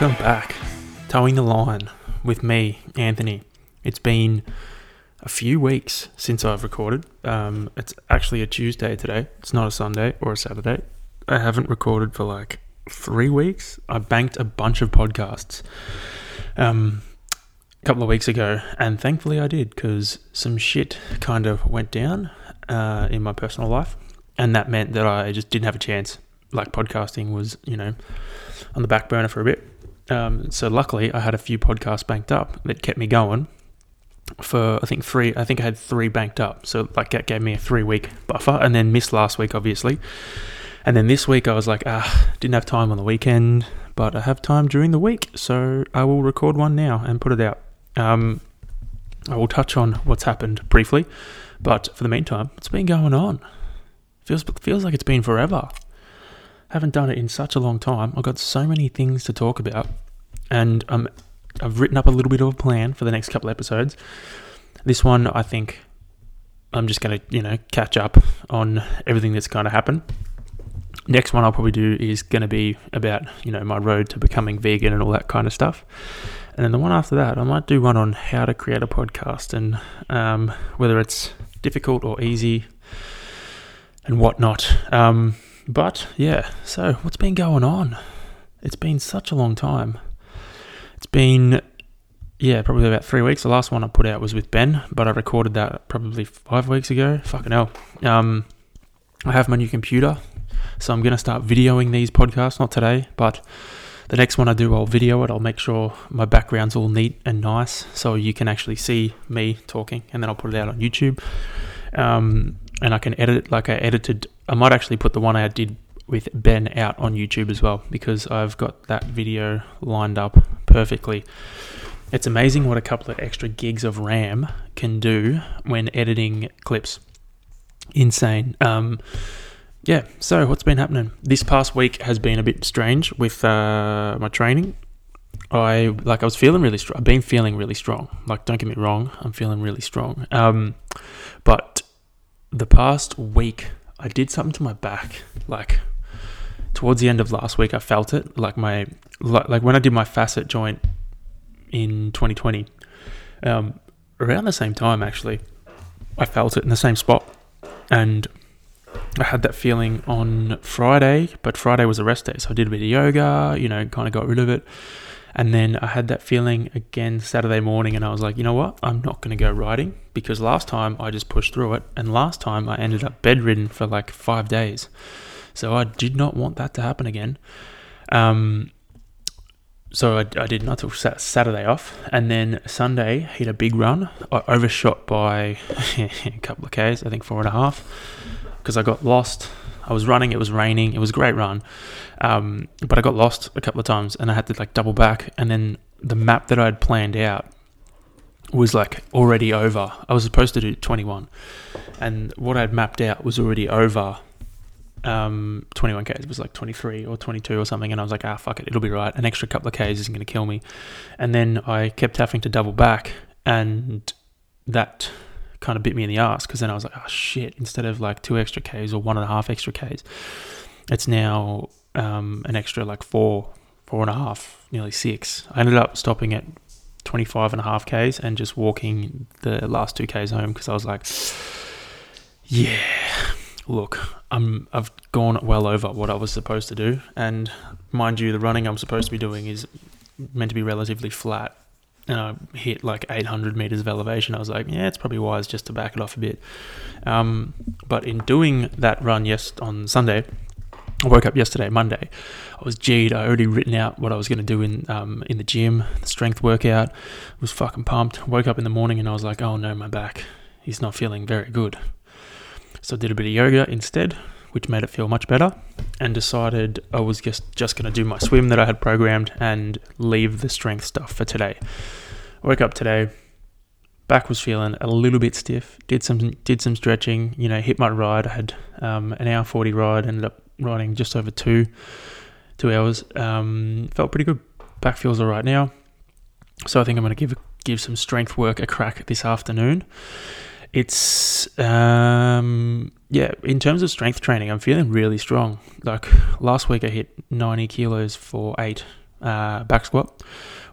Welcome back. Towing the line with me, Anthony. It's been a few weeks since I've recorded. Um, it's actually a Tuesday today. It's not a Sunday or a Saturday. I haven't recorded for like three weeks. I banked a bunch of podcasts um, a couple of weeks ago, and thankfully I did because some shit kind of went down uh, in my personal life, and that meant that I just didn't have a chance. Like podcasting was, you know, on the back burner for a bit. Um, so luckily, I had a few podcasts banked up that kept me going for I think three. I think I had three banked up, so like that gave me a three week buffer, and then missed last week, obviously. And then this week, I was like, ah, didn't have time on the weekend, but I have time during the week, so I will record one now and put it out. Um, I will touch on what's happened briefly, but for the meantime, it's been going on. Feels feels like it's been forever. Haven't done it in such a long time. I've got so many things to talk about, and um, I've written up a little bit of a plan for the next couple episodes. This one, I think, I'm just going to you know catch up on everything that's going to happen. Next one I'll probably do is going to be about you know my road to becoming vegan and all that kind of stuff. And then the one after that, I might do one on how to create a podcast and um, whether it's difficult or easy and whatnot. Um, but yeah, so what's been going on? It's been such a long time. It's been, yeah, probably about three weeks. The last one I put out was with Ben, but I recorded that probably five weeks ago. Fucking hell. Um, I have my new computer, so I'm going to start videoing these podcasts. Not today, but the next one I do, I'll video it. I'll make sure my background's all neat and nice so you can actually see me talking, and then I'll put it out on YouTube. Um, and I can edit it like I edited. I might actually put the one I did with Ben out on YouTube as well because I've got that video lined up perfectly. It's amazing what a couple of extra gigs of RAM can do when editing clips. Insane. Um, yeah, so what's been happening? This past week has been a bit strange with uh, my training. I like I was feeling really strong. I've been feeling really strong. Like don't get me wrong, I'm feeling really strong. Um, but the past week, I did something to my back. Like towards the end of last week, I felt it. Like my like, when I did my facet joint in 2020, um, around the same time actually, I felt it in the same spot, and I had that feeling on Friday. But Friday was a rest day, so I did a bit of yoga. You know, kind of got rid of it. And then I had that feeling again Saturday morning, and I was like, you know what? I'm not going to go riding because last time I just pushed through it, and last time I ended up bedridden for like five days. So I did not want that to happen again. Um, so I, I did not took Saturday off, and then Sunday hit a big run. I overshot by a couple of k's, I think four and a half, because I got lost. I was running, it was raining, it was a great run. Um, but I got lost a couple of times and I had to like double back. And then the map that I had planned out was like already over. I was supposed to do 21, and what I had mapped out was already over. Um, 21 k's it was like 23 or 22 or something, and I was like, ah, fuck it, it'll be right. An extra couple of k's isn't going to kill me. And then I kept having to double back, and that kind of bit me in the ass because then I was like, oh shit, instead of like two extra k's or one and a half extra k's, it's now um, an extra like four, four and a half, nearly six. I ended up stopping at 25 and a half Ks and just walking the last two Ks home because I was like, yeah, look, I'm, I've gone well over what I was supposed to do. And mind you, the running I'm supposed to be doing is meant to be relatively flat. And I hit like 800 meters of elevation. I was like, yeah, it's probably wise just to back it off a bit. Um, but in doing that run, yes, on Sunday, I woke up yesterday, Monday. I was G'd. I already written out what I was going to do in um, in the gym, the strength workout. Was fucking pumped. Woke up in the morning and I was like, oh no, my back. is not feeling very good. So I did a bit of yoga instead, which made it feel much better. And decided I was just just going to do my swim that I had programmed and leave the strength stuff for today. I woke up today. Back was feeling a little bit stiff. Did some did some stretching. You know, hit my ride. I had um, an hour forty ride. Ended up riding just over two two hours. Um, felt pretty good. Back feels all right now. So I think I'm going to give give some strength work a crack this afternoon. It's um, yeah. In terms of strength training, I'm feeling really strong. Like last week, I hit 90 kilos for eight uh, back squat,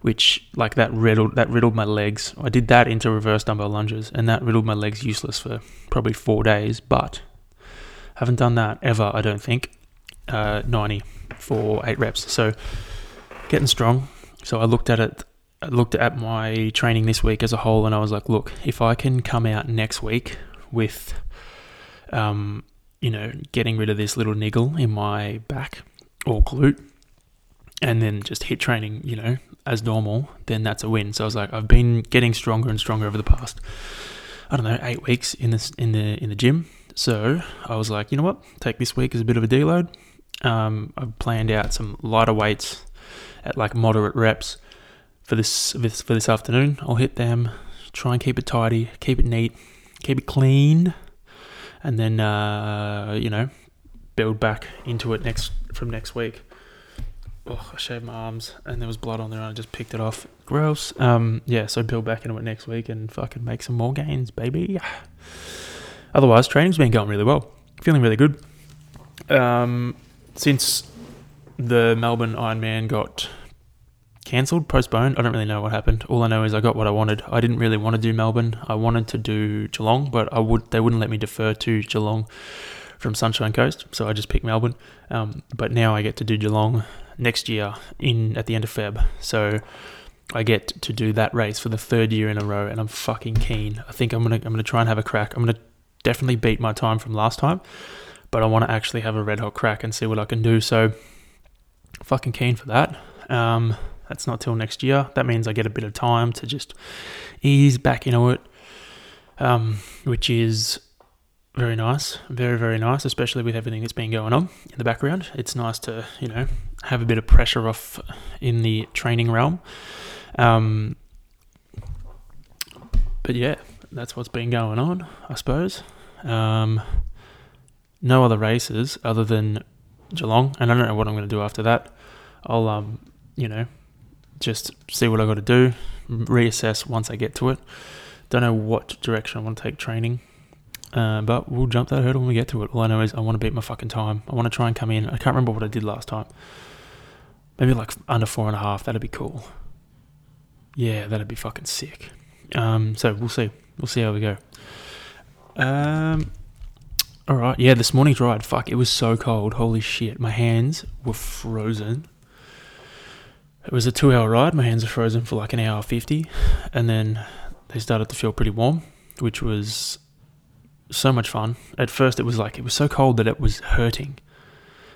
which like that riddled that riddled my legs. I did that into reverse dumbbell lunges, and that riddled my legs useless for probably four days. But haven't done that ever. I don't think. Uh, 90 for eight reps. So getting strong. So I looked at it. Looked at my training this week as a whole, and I was like, look, if I can come out next week with, um, you know, getting rid of this little niggle in my back or glute, and then just hit training, you know, as normal, then that's a win. So I was like, I've been getting stronger and stronger over the past, I don't know, eight weeks in this in the in the gym. So I was like, you know what, take this week as a bit of a deload. Um, I've planned out some lighter weights at like moderate reps for this, this for this afternoon. I'll hit them, try and keep it tidy, keep it neat, keep it clean, and then uh, you know build back into it next from next week. Oh, I shaved my arms and there was blood on there and I just picked it off. Gross. Um, yeah, so build back into it next week and fucking make some more gains, baby. Otherwise, training's been going really well. Feeling really good. Um, since the Melbourne Ironman got cancelled, postponed, I don't really know what happened. All I know is I got what I wanted. I didn't really want to do Melbourne. I wanted to do Geelong, but I would they wouldn't let me defer to Geelong from Sunshine Coast, so I just picked Melbourne. Um, but now I get to do Geelong next year in at the end of Feb. So I get to do that race for the third year in a row, and I'm fucking keen. I think I'm gonna I'm gonna try and have a crack. I'm gonna definitely beat my time from last time, but I want to actually have a red hot crack and see what I can do. So fucking keen for that. Um, that's not till next year. That means I get a bit of time to just ease back into it, um, which is very nice, very very nice, especially with everything that's been going on in the background. It's nice to you know have a bit of pressure off in the training realm. Um, but yeah, that's what's been going on, I suppose. Um, no other races other than Geelong, and I don't know what I'm going to do after that. I'll, um, you know, just see what I got to do, reassess once I get to it. Don't know what direction I want to take training. Uh, but we'll jump that hurdle when we get to it. All I know is I want to beat my fucking time. I want to try and come in. I can't remember what I did last time. Maybe like under four and a half. That'd be cool. Yeah, that'd be fucking sick. Um, so we'll see. We'll see how we go. Um, all right. Yeah, this morning's ride. Fuck, it was so cold. Holy shit, my hands were frozen. It was a two-hour ride. My hands are frozen for like an hour fifty, and then they started to feel pretty warm, which was so much fun. At first, it was like it was so cold that it was hurting.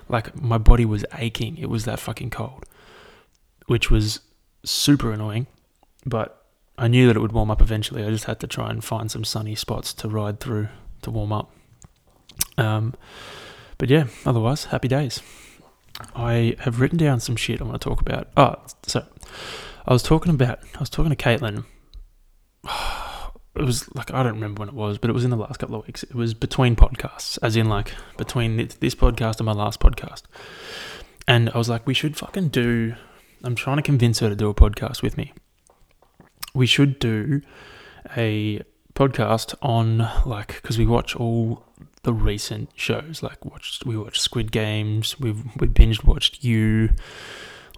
Like my body was aching. It was that fucking cold, which was super annoying. But I knew that it would warm up eventually. I just had to try and find some sunny spots to ride through to warm up. Um, but yeah, otherwise, happy days. I have written down some shit I want to talk about. Oh, so I was talking about, I was talking to Caitlin. It was like, I don't remember when it was, but it was in the last couple of weeks. It was between podcasts, as in like between this podcast and my last podcast. And I was like, we should fucking do, I'm trying to convince her to do a podcast with me. We should do a podcast on like, because we watch all the recent shows. Like watched we watched Squid Games, we've we binged watched You,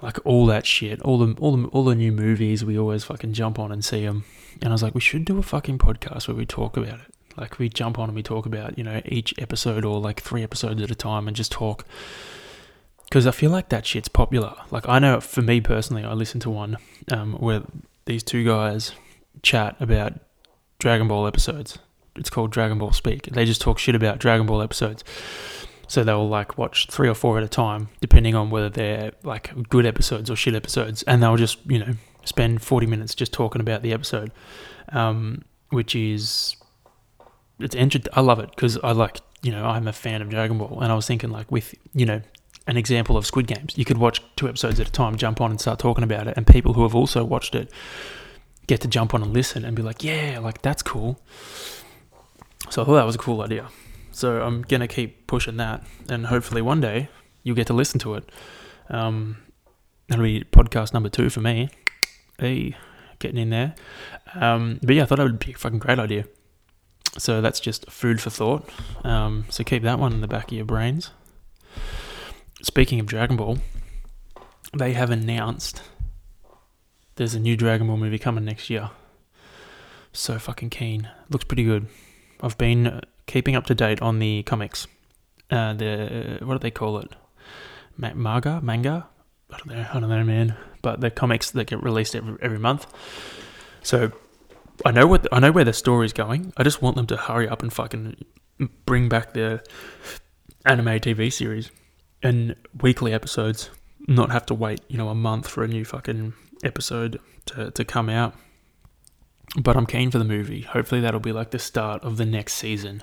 like all that shit, all the all the all the new movies. We always fucking jump on and see them. And I was like, we should do a fucking podcast where we talk about it. Like we jump on and we talk about you know each episode or like three episodes at a time and just talk. Because I feel like that shit's popular. Like I know for me personally, I listened to one um, where these two guys chat about Dragon Ball episodes it's called Dragon Ball Speak. They just talk shit about Dragon Ball episodes. So they'll like watch three or four at a time, depending on whether they're like good episodes or shit episodes, and they'll just you know spend forty minutes just talking about the episode, um, which is it's entered. I love it because I like you know I'm a fan of Dragon Ball, and I was thinking like with you know an example of Squid Games, you could watch two episodes at a time, jump on and start talking about it, and people who have also watched it get to jump on and listen and be like, yeah, like that's cool. So I thought that was a cool idea. So I'm gonna keep pushing that, and hopefully one day you'll get to listen to it. Um, that'll be podcast number two for me. Hey, getting in there. Um, but yeah, I thought that would be a fucking great idea. So that's just food for thought. Um, so keep that one in the back of your brains. Speaking of Dragon Ball, they have announced there's a new Dragon Ball movie coming next year. So fucking keen. Looks pretty good. I've been keeping up to date on the comics. Uh, the what do they call it? Ma- manga, manga. I don't know. I don't know, man. But the comics that get released every every month. So I know what I know where the story's going. I just want them to hurry up and fucking bring back the anime TV series and weekly episodes. Not have to wait, you know, a month for a new fucking episode to, to come out. But I'm keen for the movie. Hopefully that'll be like the start of the next season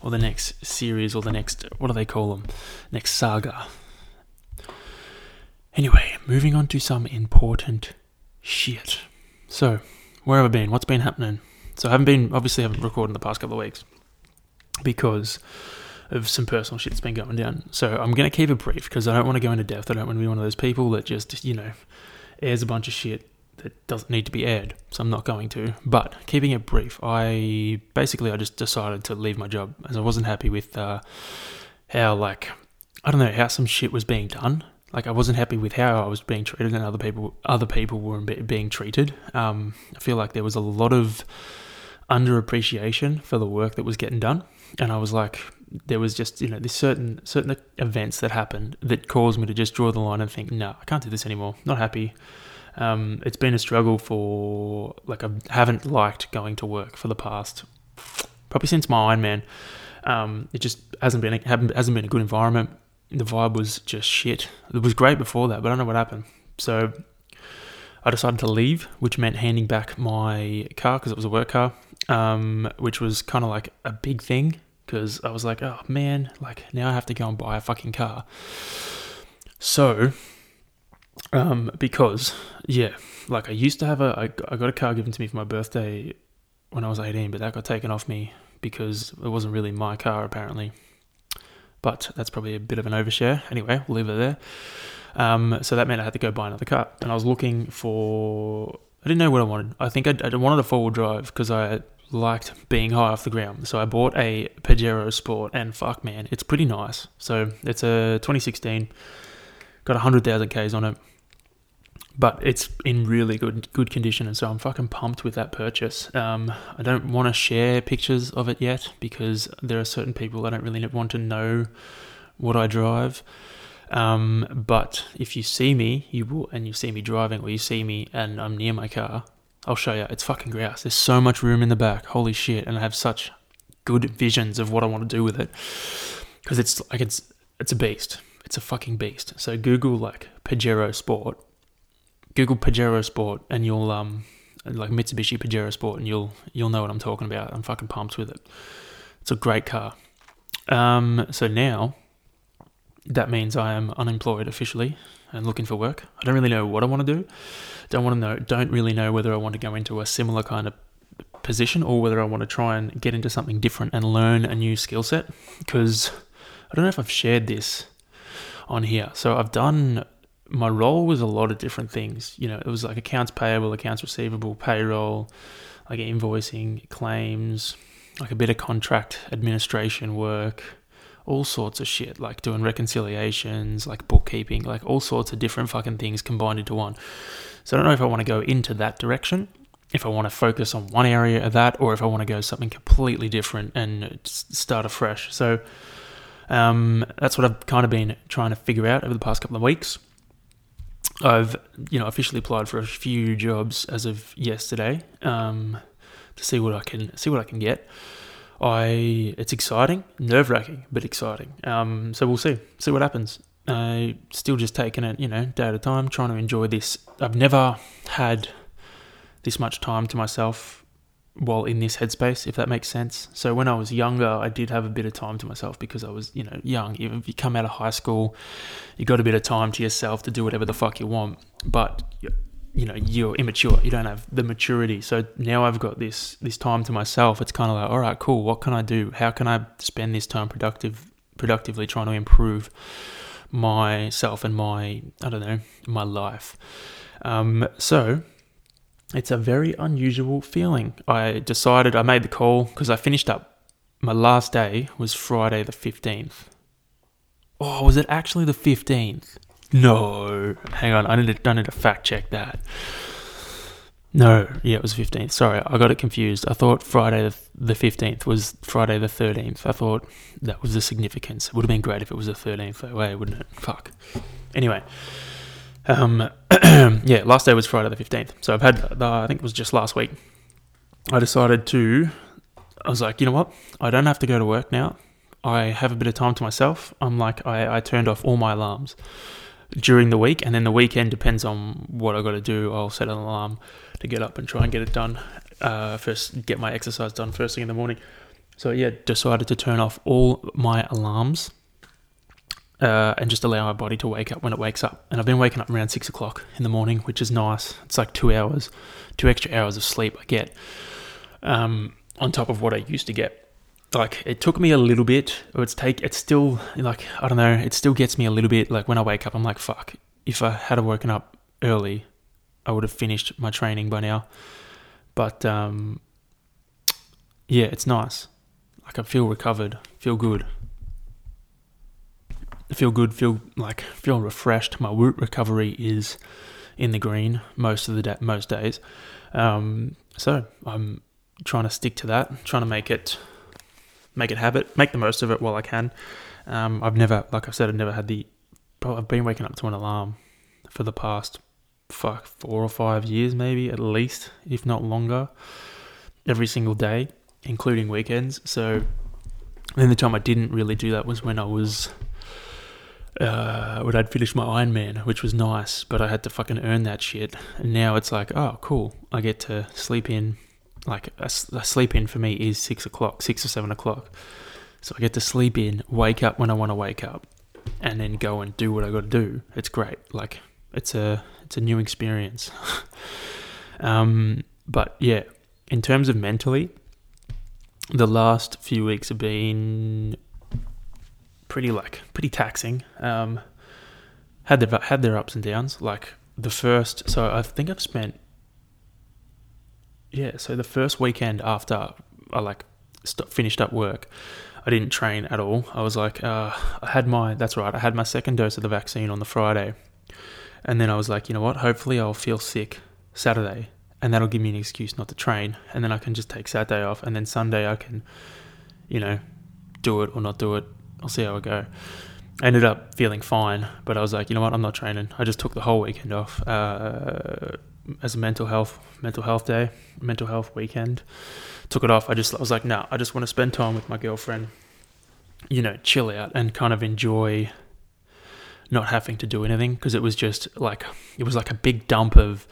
or the next series or the next what do they call them? Next saga. Anyway, moving on to some important shit. So, where have I been? What's been happening? So I haven't been obviously haven't recorded in the past couple of weeks because of some personal shit that's been going down. So I'm gonna keep it brief because I don't want to go into depth. I don't want to be one of those people that just you know airs a bunch of shit that doesn't need to be aired. So I'm not going to. But keeping it brief, I basically I just decided to leave my job as I wasn't happy with uh, how like I don't know how some shit was being done like I wasn't happy with how I was being treated and other people other people were being treated. Um, I feel like there was a lot of underappreciation for the work that was getting done, and I was like, there was just you know this certain certain events that happened that caused me to just draw the line and think, no, I can't do this anymore. Not happy. Um, it's been a struggle for like I haven't liked going to work for the past probably since my Ironman. Um, it just hasn't been hasn't been a good environment the vibe was just shit. It was great before that, but I don't know what happened. So I decided to leave, which meant handing back my car because it was a work car, um, which was kind of like a big thing because I was like, oh man, like now I have to go and buy a fucking car. So, um, because yeah, like I used to have a, I, I got a car given to me for my birthday when I was 18, but that got taken off me because it wasn't really my car apparently but that's probably a bit of an overshare. Anyway, we'll leave it there. Um, so that meant I had to go buy another car, and I was looking for. I didn't know what I wanted. I think I, I wanted a four wheel drive because I liked being high off the ground. So I bought a Pajero Sport, and fuck man, it's pretty nice. So it's a 2016, got 100,000 Ks on it but it's in really good good condition, and so I'm fucking pumped with that purchase. Um, I don't want to share pictures of it yet because there are certain people I don't really want to know what I drive. Um, but if you see me, you will, and you see me driving, or you see me and I'm near my car, I'll show you. It's fucking grouse. There's so much room in the back. Holy shit! And I have such good visions of what I want to do with it because it's like it's it's a beast. It's a fucking beast. So Google like Pajero Sport Google Pajero Sport and you'll um like Mitsubishi Pajero Sport and you'll you'll know what I'm talking about. I'm fucking pumped with it. It's a great car. Um, so now that means I am unemployed officially and looking for work. I don't really know what I want to do. Don't want to know. Don't really know whether I want to go into a similar kind of position or whether I want to try and get into something different and learn a new skill set. Because I don't know if I've shared this on here. So I've done my role was a lot of different things. You know, it was like accounts payable, accounts receivable, payroll, like invoicing, claims, like a bit of contract administration work, all sorts of shit, like doing reconciliations, like bookkeeping, like all sorts of different fucking things combined into one. So I don't know if I want to go into that direction, if I want to focus on one area of that, or if I want to go something completely different and start afresh. So um, that's what I've kind of been trying to figure out over the past couple of weeks. I've you know officially applied for a few jobs as of yesterday um, to see what I can see what I can get. I it's exciting, nerve wracking, but exciting. Um, so we'll see see what happens. I still just taking it you know day at a time, trying to enjoy this. I've never had this much time to myself while in this headspace, if that makes sense. So when I was younger, I did have a bit of time to myself because I was, you know, young. Even if you come out of high school, you got a bit of time to yourself to do whatever the fuck you want. But you know, you're immature. You don't have the maturity. So now I've got this this time to myself. It's kind of like, all right, cool. What can I do? How can I spend this time productive, productively trying to improve myself and my, I don't know, my life. Um, so it's a very unusual feeling. I decided, I made the call because I finished up. My last day was Friday the 15th. Oh, was it actually the 15th? No, hang on. I need to, I need to fact check that. No, yeah, it was 15th. Sorry, I got it confused. I thought Friday the 15th was Friday the 13th. I thought that was the significance. It would have been great if it was the 13th that way, wouldn't it? Fuck. Anyway, um, yeah, last day was Friday the 15th. So I've had, the, I think it was just last week. I decided to, I was like, you know what? I don't have to go to work now. I have a bit of time to myself. I'm like, I, I turned off all my alarms during the week, and then the weekend depends on what I got to do. I'll set an alarm to get up and try and get it done. Uh, first, get my exercise done first thing in the morning. So yeah, decided to turn off all my alarms uh, and just allow my body to wake up when it wakes up. And I've been waking up around six o'clock in the morning, which is nice. It's like two hours, two extra hours of sleep I get um, on top of what I used to get. Like it took me a little bit. Or it's take it's still like i don't know it still gets me a little bit. Like when i wake up i'm like fuck if i had woken up early i would have finished my training by now. But um yeah it's nice. Like i feel recovered feel good feel good feel like feel refreshed my Whoop recovery is in the green most of the day most days um so i'm trying to stick to that trying to make it make it habit, make the most of it while I can. Um, I've never, like I said, I've never had the. I've been waking up to an alarm for the past fuck four or five years, maybe at least, if not longer, every single day, including weekends. So, then the time I didn't really do that was when I was. Uh, when I'd finished my Ironman, which was nice, but I had to fucking earn that shit. And now it's like, oh, cool. I get to sleep in like a, a sleep in for me is six o'clock, six or seven o'clock. So I get to sleep in, wake up when I want to wake up, and then go and do what I got to do. It's great. Like it's a it's a new experience. um, but yeah, in terms of mentally, the last few weeks have been pretty like pretty taxing. Um, had their had their ups and downs. Like the first, so I think I've spent yeah, so the first weekend after I like st- finished up work, I didn't train at all. I was like, uh, I had my that's right, I had my second dose of the vaccine on the Friday, and then I was like, you know what? Hopefully, I'll feel sick Saturday, and that'll give me an excuse not to train, and then I can just take Saturday off, and then Sunday I can, you know, do it or not do it. I'll see how I go. I ended up feeling fine, but I was like, you know what? I'm not training. I just took the whole weekend off. Uh, as a mental health mental health day, mental health weekend. Took it off. I just I was like, no, nah, I just want to spend time with my girlfriend. You know, chill out and kind of enjoy not having to do anything because it was just like it was like a big dump of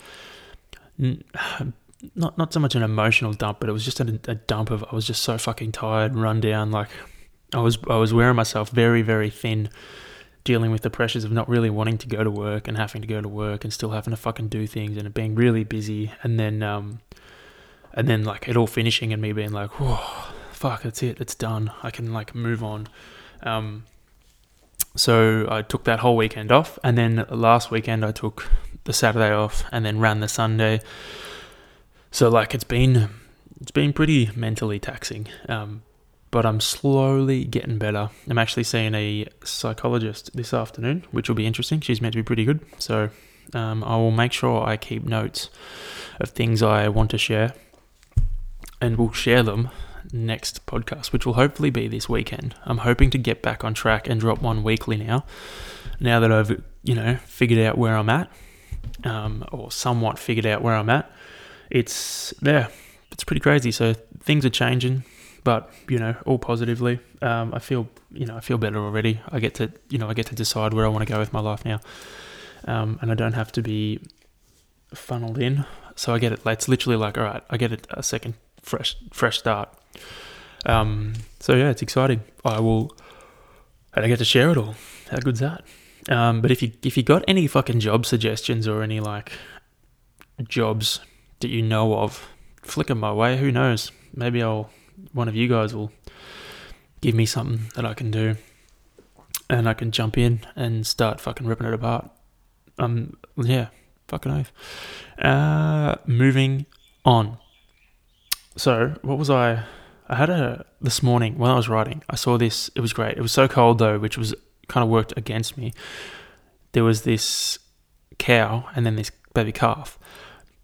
not not so much an emotional dump, but it was just a, a dump of I was just so fucking tired, run down. Like I was I was wearing myself very very thin dealing with the pressures of not really wanting to go to work and having to go to work and still having to fucking do things and being really busy. And then um and then like it all finishing and me being like whoa fuck that's it it's done. I can like move on. Um so i took that whole weekend off and then last weekend i took the saturday off and then ran the sunday. So like it's been it's been pretty mentally taxing. Um but I'm slowly getting better. I'm actually seeing a psychologist this afternoon, which will be interesting. She's meant to be pretty good. So um, I will make sure I keep notes of things I want to share and we'll share them next podcast, which will hopefully be this weekend. I'm hoping to get back on track and drop one weekly now, now that I've, you know, figured out where I'm at, um, or somewhat figured out where I'm at. It's, yeah, it's pretty crazy. So things are changing but you know, all positively. Um, I feel you know I feel better already. I get to you know I get to decide where I want to go with my life now, um, and I don't have to be funneled in. So I get it. It's literally like all right, I get a, second fresh fresh start. Um, so yeah, it's exciting. I will, and I get to share it all. How good's that? Um, but if you if you got any fucking job suggestions or any like jobs that you know of, flick them my way. Who knows? Maybe I'll one of you guys will give me something that I can do and I can jump in and start fucking ripping it apart. Um, yeah, fucking oath. Uh, moving on. So, what was I? I had a this morning when I was writing. I saw this. It was great. It was so cold though, which was kind of worked against me. there was this cow and then this baby calf,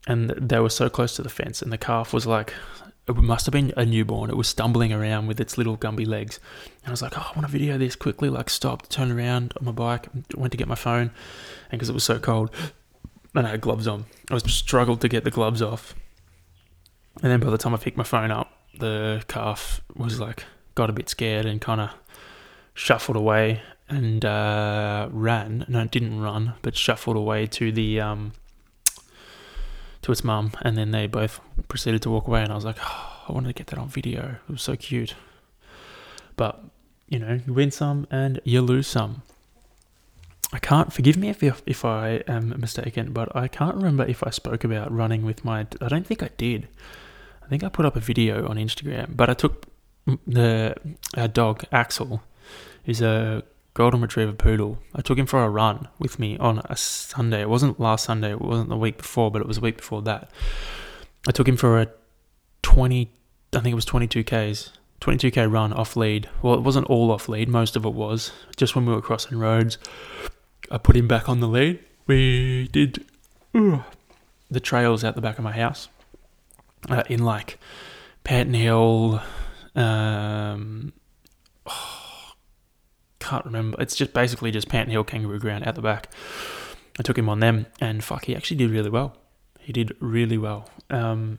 and they were so close to the fence, and the calf was like, it must have been a newborn. It was stumbling around with its little Gumby legs, and I was like, oh, I want to video this quickly. Like, stopped, turned around on my bike, went to get my phone, and because it was so cold, and I had gloves on, I was struggled to get the gloves off, and then by the time I picked my phone up, the calf was like got a bit scared and kind of shuffled away and uh, ran. No, it didn't run, but shuffled away to the um, to its mum, and then they both proceeded to walk away. And I was like, oh, I wanted to get that on video. It was so cute. But you know, you win some and you lose some. I can't forgive me if if I am mistaken, but I can't remember if I spoke about running with my. I don't think I did. I think I put up a video on Instagram, but I took the our dog Axel, is a golden retriever poodle. I took him for a run with me on a Sunday. It wasn't last Sunday. It wasn't the week before, but it was a week before that. I took him for a twenty. I think it was twenty two k's. 22k run off lead. Well, it wasn't all off lead, most of it was. Just when we were crossing roads, I put him back on the lead. We did the trails out the back of my house uh, in like Panton Hill, um, oh, can't remember. It's just basically just Panton Hill Kangaroo Ground at the back. I took him on them, and fuck, he actually did really well. He did really well. Um,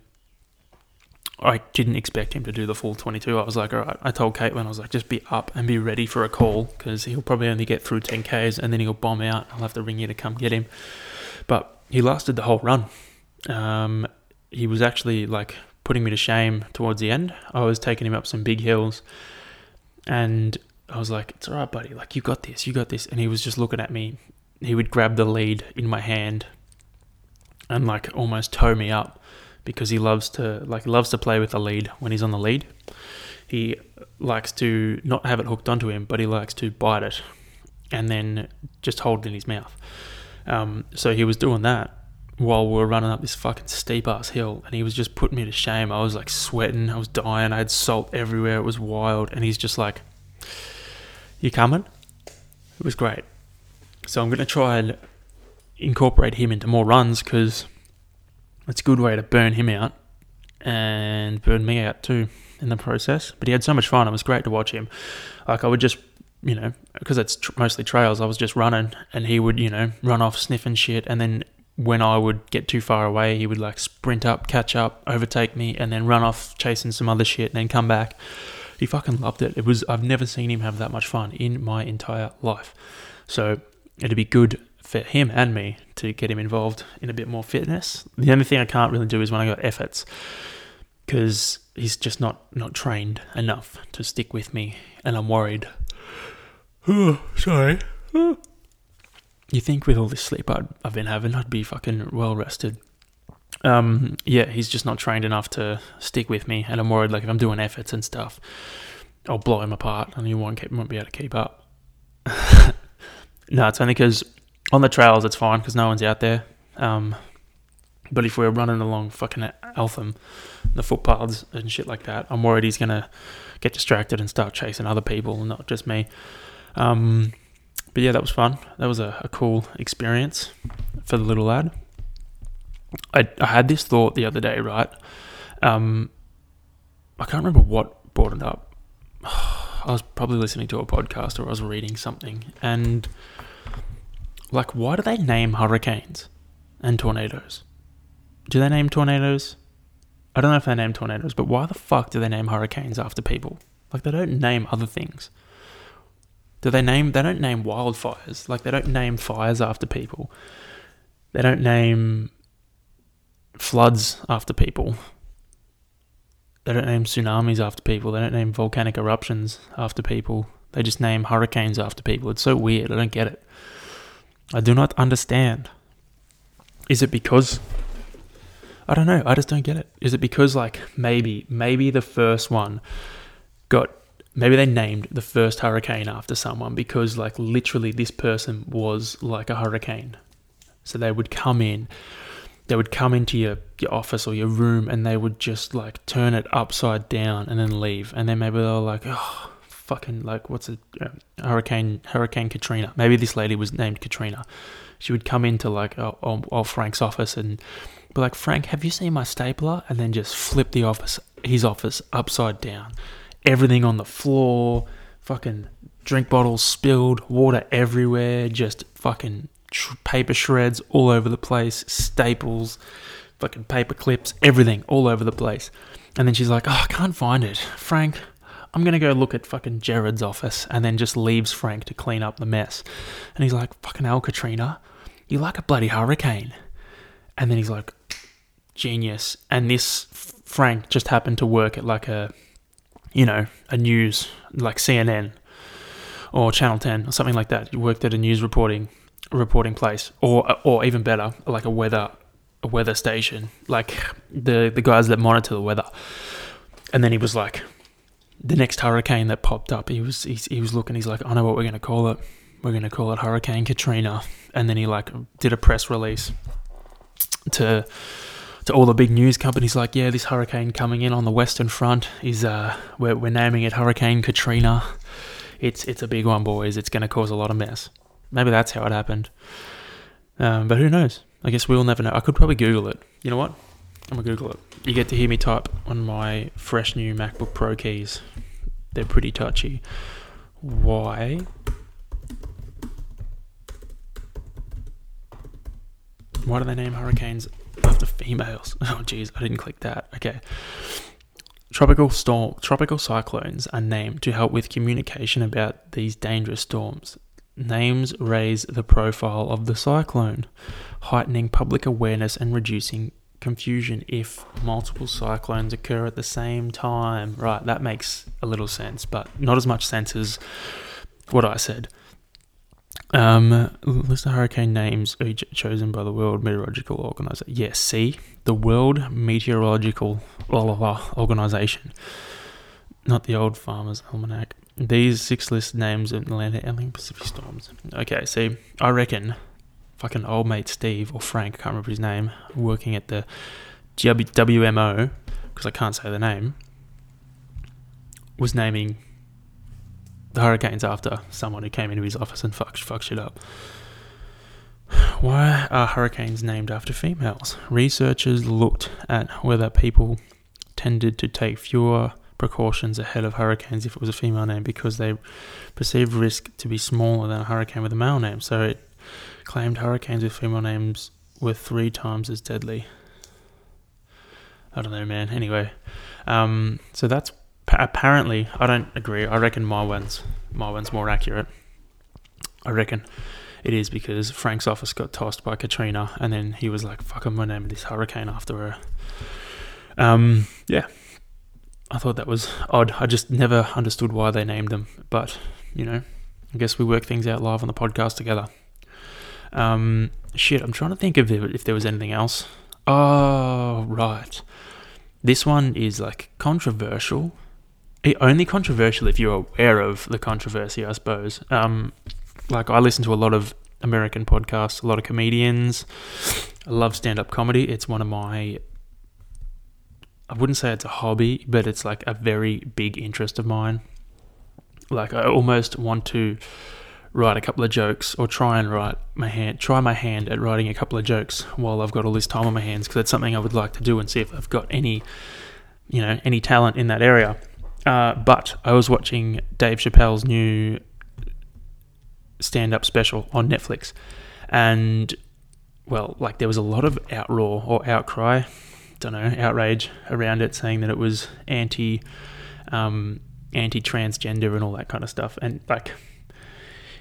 I didn't expect him to do the full 22. I was like, all right. I told Caitlin, I was like, just be up and be ready for a call because he'll probably only get through 10Ks and then he'll bomb out. I'll have to ring you to come get him. But he lasted the whole run. Um, he was actually like putting me to shame towards the end. I was taking him up some big hills and I was like, it's all right, buddy. Like, you got this, you got this. And he was just looking at me. He would grab the lead in my hand and like almost tow me up because he loves to like loves to play with the lead when he's on the lead. He likes to not have it hooked onto him, but he likes to bite it and then just hold it in his mouth. Um, so he was doing that, while we were running up this fucking steep ass hill and he was just putting me to shame. I was like sweating, I was dying, I had salt everywhere, it was wild. And he's just like, You coming? It was great. So I'm going to try and incorporate him into more runs because it's a good way to burn him out and burn me out too in the process. But he had so much fun, it was great to watch him. Like, I would just you know, because it's tr- mostly trails, I was just running and he would, you know, run off sniffing shit and then when I would get too far away, he would like sprint up, catch up, overtake me, and then run off chasing some other shit, and then come back. He fucking loved it. It was I've never seen him have that much fun in my entire life. So it'd be good for him and me to get him involved in a bit more fitness. The only thing I can't really do is when I got efforts, because he's just not not trained enough to stick with me, and I'm worried. Oh, sorry you think with all this sleep i have been having, I'd be fucking well rested. Um, yeah, he's just not trained enough to stick with me, and I'm worried like if I'm doing efforts and stuff, I'll blow him apart, and he won't keep, won't be able to keep up. no, it's only because on the trails it's fine because no one's out there. Um, but if we're running along fucking Eltham, the footpaths and shit like that, I'm worried he's gonna get distracted and start chasing other people, not just me. Um, but yeah, that was fun. That was a, a cool experience for the little lad. I, I had this thought the other day, right? Um, I can't remember what brought it up. I was probably listening to a podcast or I was reading something, and like, why do they name hurricanes and tornadoes? Do they name tornadoes? I don't know if they name tornadoes, but why the fuck do they name hurricanes after people? Like, they don't name other things. Do they name? They don't name wildfires. Like they don't name fires after people. They don't name floods after people. They don't name tsunamis after people. They don't name volcanic eruptions after people. They just name hurricanes after people. It's so weird. I don't get it. I do not understand. Is it because I don't know. I just don't get it. Is it because like maybe maybe the first one got maybe they named the first hurricane after someone because like literally this person was like a hurricane so they would come in they would come into your, your office or your room and they would just like turn it upside down and then leave and then maybe they were like oh fucking like what's a uh, Hurricane Hurricane Katrina. Maybe this lady was named Katrina. She would come into like oh, Frank's office and be like, Frank, have you seen my stapler? And then just flip the office, his office upside down, everything on the floor, fucking drink bottles spilled, water everywhere, just fucking paper shreds all over the place, staples, fucking paper clips, everything all over the place. And then she's like, oh, I can't find it. Frank, I'm to go look at fucking Jared's office. And then just leaves Frank to clean up the mess. And he's like, fucking hell, Katrina, you like a bloody hurricane. And then he's like, genius. And this Frank just happened to work at like a, you know, a news, like CNN or Channel 10 or something like that. You worked at a news reporting reporting place, or or even better, like a weather a weather station, like the the guys that monitor the weather. And then he was like, the next hurricane that popped up, he was he, he was looking. He's like, I know what we're gonna call it. We're gonna call it Hurricane Katrina. And then he like did a press release to to all the big news companies like, yeah, this hurricane coming in on the western front is uh we're we're naming it Hurricane Katrina. It's it's a big one, boys. It's gonna cause a lot of mess. Maybe that's how it happened. Um, but who knows? I guess we'll never know. I could probably Google it. You know what? I'm gonna Google it. You get to hear me type on my fresh new MacBook Pro keys. They're pretty touchy. Why? Why do they name hurricanes after females? Oh, jeez, I didn't click that. Okay. Tropical storm, tropical cyclones are named to help with communication about these dangerous storms. Names raise the profile of the cyclone, heightening public awareness and reducing confusion if multiple cyclones occur at the same time. Right, that makes a little sense, but not as much sense as what I said. Um, list of hurricane names chosen by the World Meteorological Organization. Yes, see, the World Meteorological Organization, not the Old Farmer's Almanac. These six list names of Atlantic and Pacific storms. Okay, see, I reckon fucking old mate Steve or Frank, I can't remember his name, working at the WMO, because I can't say the name, was naming the hurricanes after someone who came into his office and fucked, fucked shit up. Why are hurricanes named after females? Researchers looked at whether people tended to take fewer precautions ahead of hurricanes if it was a female name because they perceived risk to be smaller than a hurricane with a male name. So it claimed hurricanes with female names were three times as deadly. I don't know, man. Anyway, um, so that's apparently I don't agree. I reckon my one's my one's more accurate. I reckon it is because Frank's office got tossed by Katrina, and then he was like, "Fuck, I'm gonna name this hurricane after her." Um, yeah, I thought that was odd. I just never understood why they named them, but you know, I guess we work things out live on the podcast together. Um, shit, I'm trying to think of if there was anything else. Oh, right. This one is like controversial. It, only controversial if you're aware of the controversy, I suppose. Um, like I listen to a lot of American podcasts, a lot of comedians. I love stand-up comedy. It's one of my I wouldn't say it's a hobby, but it's like a very big interest of mine. Like I almost want to write a couple of jokes or try and write my hand try my hand at writing a couple of jokes while I've got all this time on my hands because that's something I would like to do and see if I've got any you know any talent in that area. Uh, but I was watching Dave Chappelle's new stand-up special on Netflix, and well, like there was a lot of outroar or outcry don't know outrage around it, saying that it was anti um, anti transgender and all that kind of stuff. And like,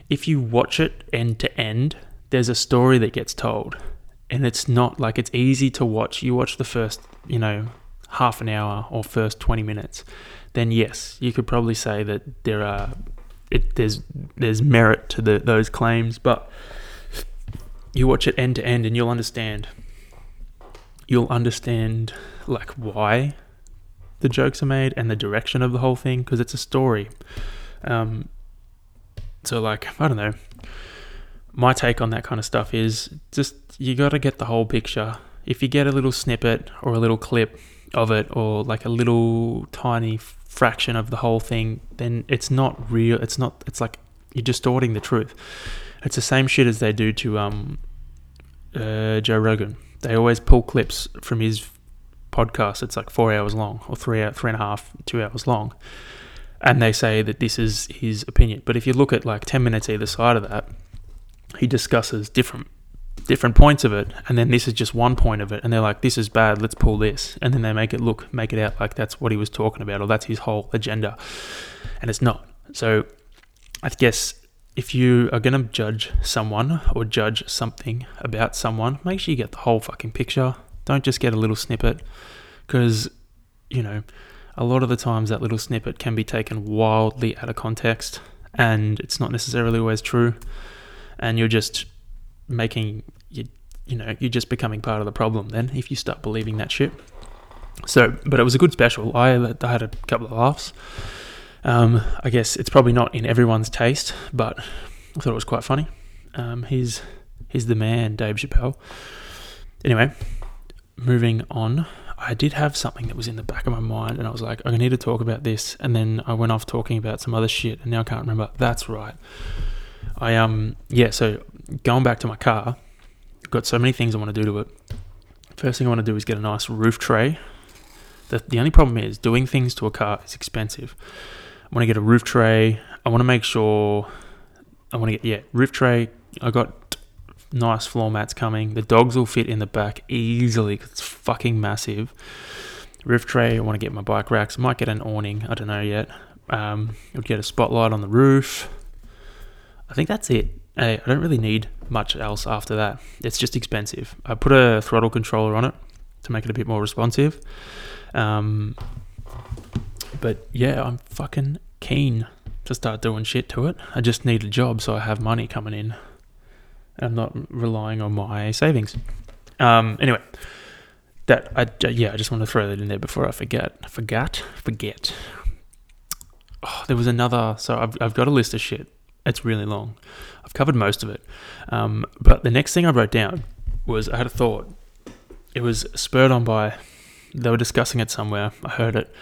if you watch it end to end, there's a story that gets told, and it's not like it's easy to watch. You watch the first, you know, half an hour or first twenty minutes, then yes, you could probably say that there are it, there's there's merit to the, those claims, but you watch it end to end and you'll understand you'll understand like why the jokes are made and the direction of the whole thing because it's a story. Um, so like I don't know. My take on that kind of stuff is just you got to get the whole picture. If you get a little snippet or a little clip, of it or like a little tiny fraction of the whole thing, then it's not real. It's not. It's like you're distorting the truth. It's the same shit as they do to um, uh, Joe Rogan. They always pull clips from his podcast. It's like four hours long or three out three and a half, two hours long, and they say that this is his opinion. But if you look at like ten minutes either side of that, he discusses different different points of it, and then this is just one point of it, and they're like, "This is bad. Let's pull this," and then they make it look, make it out like that's what he was talking about, or that's his whole agenda, and it's not. So, I guess if you are gonna judge someone or judge something about someone, make sure you get the whole fucking picture. Don't just get a little snippet, because you know, a lot of the times that little snippet can be taken wildly out of context, and it's not necessarily always true, and you're just making you you know you're just becoming part of the problem then if you start believing that shit. So but it was a good special. I, I had a couple of laughs um, i guess it's probably not in everyone's taste but i thought it was quite funny um, he's he's the man dave chappelle anyway moving on i did have something that was in the back of my mind and i was like i need to talk about this and then i went off talking about some other shit and now i can't remember that's right I um yeah, so going back to my car, got so many things I want to do to it. First thing I want to do is get a nice roof tray. The the only problem is doing things to a car is expensive. I want to get a roof tray. I want to make sure I want to get yeah, roof tray. I got nice floor mats coming. The dogs will fit in the back easily because it's fucking massive. Roof tray. I want to get my bike racks. I might get an awning. I don't know yet. Um, I would get a spotlight on the roof. I think that's it. I don't really need much else after that. It's just expensive. I put a throttle controller on it to make it a bit more responsive. Um, but yeah, I'm fucking keen to start doing shit to it. I just need a job so I have money coming in. I'm not relying on my savings. Um, anyway, that I yeah, I just want to throw that in there before I forget. Forget, forget. Oh, there was another. So I've I've got a list of shit it's really long. I've covered most of it. Um, but the next thing I wrote down was I had a thought. It was spurred on by, they were discussing it somewhere. I heard it.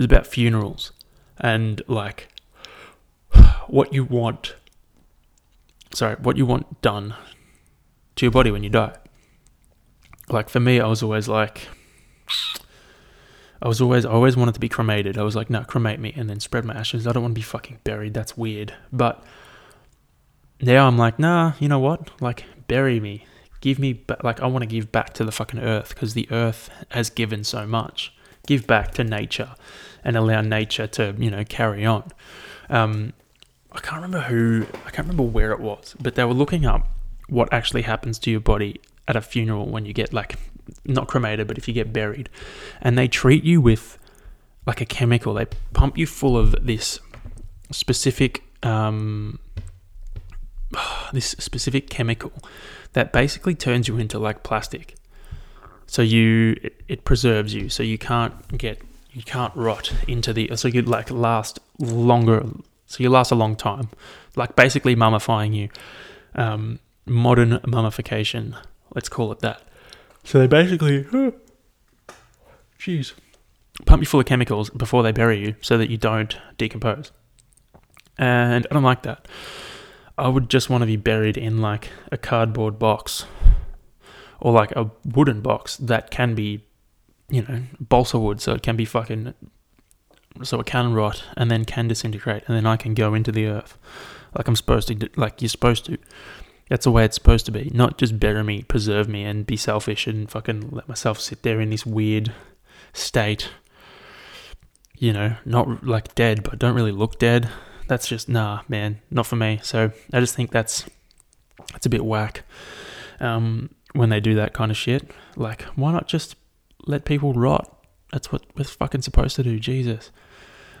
It was about funerals and like what you want, sorry, what you want done to your body when you die. Like for me, I was always like, I was always I always wanted to be cremated. I was like, no, cremate me and then spread my ashes. I don't want to be fucking buried. That's weird. But now I'm like, nah, you know what? Like, bury me. Give me, like, I want to give back to the fucking earth because the earth has given so much. Give back to nature and allow nature to, you know, carry on. Um, I can't remember who, I can't remember where it was, but they were looking up what actually happens to your body at a funeral when you get, like, not cremated, but if you get buried. And they treat you with, like, a chemical. They pump you full of this specific, um, this specific chemical that basically turns you into like plastic. So you it, it preserves you, so you can't get you can't rot into the so you like last longer so you last a long time. Like basically mummifying you. Um, modern mummification let's call it that. So they basically jeez. Pump you full of chemicals before they bury you so that you don't decompose. And i don't like that. I would just want to be buried in like a cardboard box or like a wooden box that can be, you know, balsa wood, so it can be fucking, so it can rot and then can disintegrate, and then I can go into the earth like I'm supposed to, like you're supposed to. That's the way it's supposed to be. Not just bury me, preserve me, and be selfish and fucking let myself sit there in this weird state. You know, not like dead, but don't really look dead that's just nah, man, not for me. So I just think that's that's a bit whack. Um, when they do that kind of shit, like why not just let people rot? That's what we're fucking supposed to do. Jesus.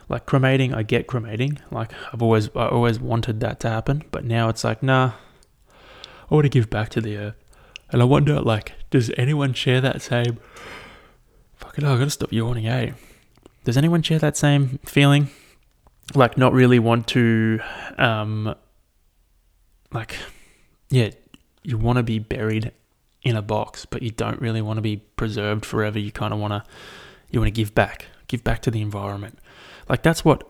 Like cremating, I get cremating. Like I've always, I always wanted that to happen, but now it's like, nah. I want to give back to the earth, and I wonder, like, does anyone share that same? Fucking, oh, I gotta stop yawning, eh? Does anyone share that same feeling? like not really want to um like yeah you want to be buried in a box but you don't really want to be preserved forever you kind of want to You want to give back, give back to the environment. Like that's what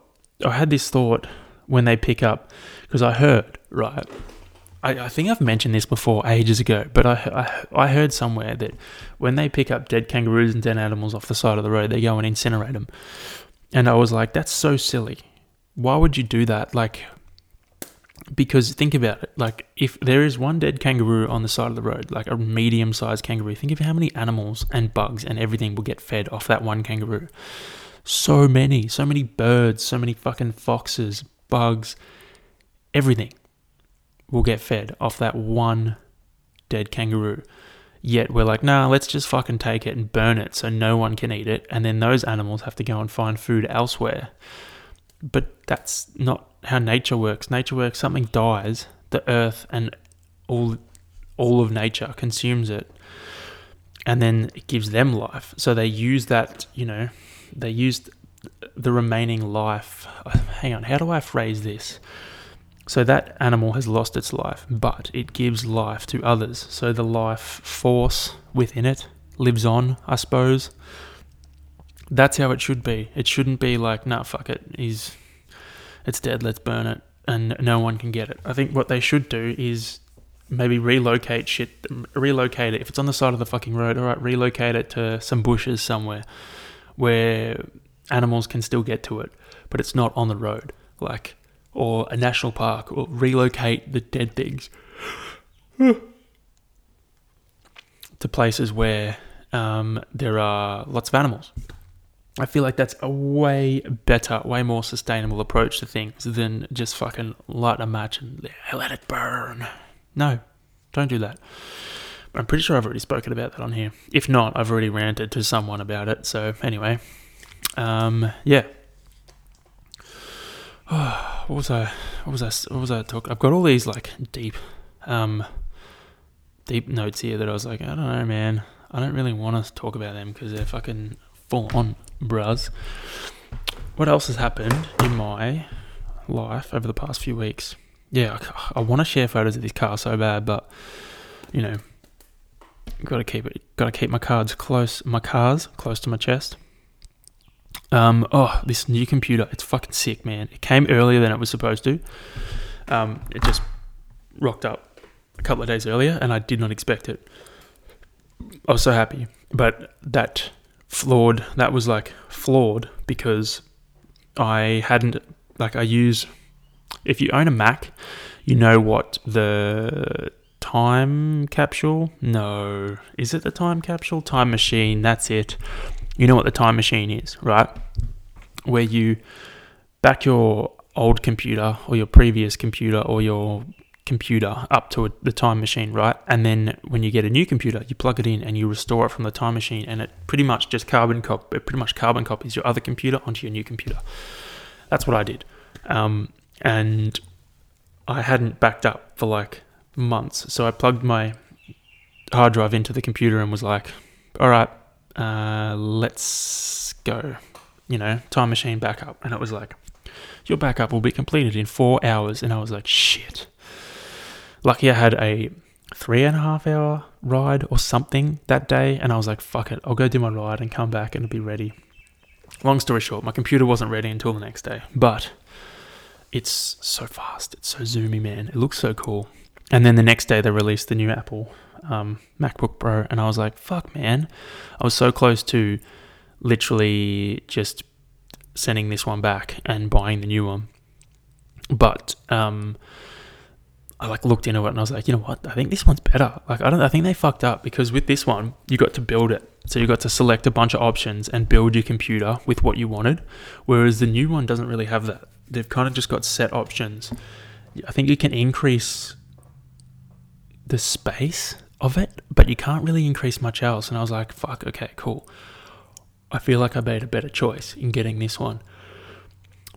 I had this thought when they pick up, because I heard, right? I, I think I've mentioned this before ages ago, but I, I, I heard somewhere that when they pick up dead kangaroos and dead animals off the side of the road, they go and incinerate them. And I was like, that's so silly. Why would you do that? Like, because think about it like if there is one dead kangaroo on the side of the road like a medium sized kangaroo think of how many animals and bugs and everything will get fed off that one kangaroo. So many so many birds so many fucking foxes bugs everything will get fed off that one dead kangaroo. Yet we're like nah let's just fucking take it and burn it so no one can eat it and then those animals have to go and find food elsewhere. But that's not how nature works. Nature works, something dies, the earth and all all of nature consumes it and then it gives them life. So they use that, you know, they use the remaining life. Hang on, how do I phrase this? So that animal has lost its life, but it gives life to others. So the life force within it lives on, I suppose. That's how it should be. It shouldn't be like, nah, fuck it. He's it's dead, let's burn it, and no one can get it. I think what they should do is maybe relocate shit, relocate it. If it's on the side of the fucking road, all right, relocate it to some bushes somewhere where animals can still get to it, but it's not on the road, like, or a national park, or relocate the dead things to places where um, there are lots of animals. I feel like that's a way better, way more sustainable approach to things than just fucking light a match and let it burn. No, don't do that. I'm pretty sure I've already spoken about that on here. If not, I've already ranted to someone about it. So anyway, um, yeah. Oh, what was I? What was I? What was I talking? I've got all these like deep, um, deep notes here that I was like, I don't know, man. I don't really want to talk about them because they're fucking full on bros. What else has happened in my life over the past few weeks? Yeah, I, I want to share photos of this car so bad, but you know, got to keep it. Got to keep my cards close. My cars close to my chest. Um, oh, this new computer, it's fucking sick, man. It came earlier than it was supposed to. Um, it just rocked up a couple of days earlier, and I did not expect it. I was so happy, but that flawed. That was like flawed because I hadn't like I use. If you own a Mac, you know what the time capsule. No, is it the time capsule? Time machine. That's it. You know what the time machine is, right? Where you back your old computer or your previous computer or your computer up to a, the time machine, right? And then when you get a new computer, you plug it in and you restore it from the time machine, and it pretty much just carbon cop. It pretty much carbon copies your other computer onto your new computer. That's what I did, um, and I hadn't backed up for like months, so I plugged my hard drive into the computer and was like, "All right, uh, let's go." You know, time machine backup, and it was like, "Your backup will be completed in four hours," and I was like, "Shit." Lucky I had a three and a half hour ride or something that day, and I was like, fuck it, I'll go do my ride and come back and it'll be ready. Long story short, my computer wasn't ready until the next day, but it's so fast, it's so zoomy, man. It looks so cool. And then the next day, they released the new Apple um, MacBook Pro, and I was like, fuck, man. I was so close to literally just sending this one back and buying the new one. But um, I like looked into it and I was like, you know what? I think this one's better. Like I don't I think they fucked up because with this one, you got to build it. So you got to select a bunch of options and build your computer with what you wanted. Whereas the new one doesn't really have that. They've kind of just got set options. I think you can increase the space of it, but you can't really increase much else. And I was like, fuck, okay, cool. I feel like I made a better choice in getting this one.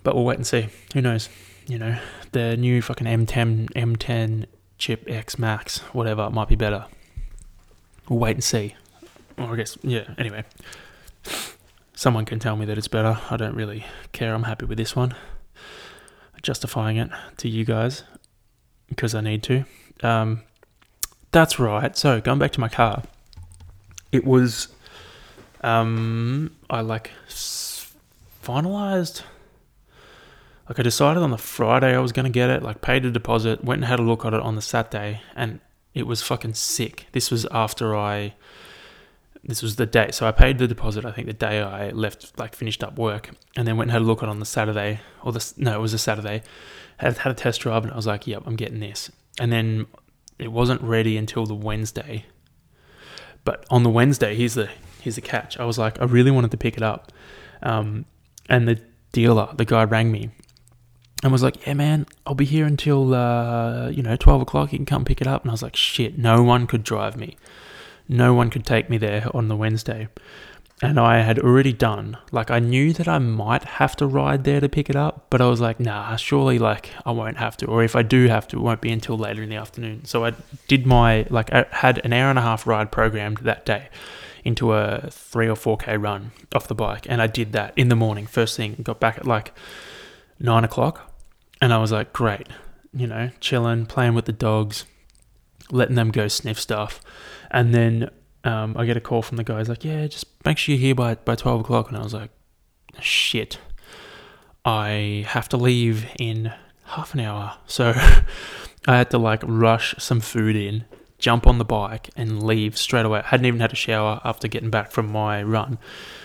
But we'll wait and see. Who knows? you know, the new fucking M10 M10 chip X Max, whatever, might be better. We'll wait and see. Or I guess, yeah. Anyway, someone can tell me that it's better. I don't really care. I'm happy with this one. Justifying it to you guys because I need to. Um, that's right. So going back to my car, it was Um, I like finalized. Like I decided on the Friday I was gonna get it. Like paid a deposit, went and had a look at it on the Saturday, and it was fucking sick. This was after I. This was the day, so I paid the deposit. I think the day I left, like finished up work, and then went and had a look at it on the Saturday, or the no, it was a Saturday. Had had a test drive, and I was like, "Yep, I'm getting this." And then it wasn't ready until the Wednesday. But on the Wednesday, here's the here's the catch. I was like, I really wanted to pick it up, um, and the dealer, the guy, rang me and was like, "Yeah, man, I'll be here until uh, you know twelve o'clock. You can come pick it up." And I was like, "Shit, no one could drive me. No one could take me there on the Wednesday." And I had already done like I knew that I might have to ride there to pick it up, but I was like, "Nah, surely like I won't have to, or if I do have to, it won't be until later in the afternoon." So I did my like I had an hour and a half ride programmed that day into a three or four k run off the bike, and I did that in the morning, first thing. Got back at like nine o'clock and I was like, great, you know, chilling, playing with the dogs, letting them go sniff stuff. And then um, I get a call from the guy. He's like, yeah, just make sure you're here by, by 12 o'clock. And I was like, shit, I have to leave in half an hour. So I had to like rush some food in, jump on the bike, and leave straight away. I hadn't even had a shower after getting back from my run.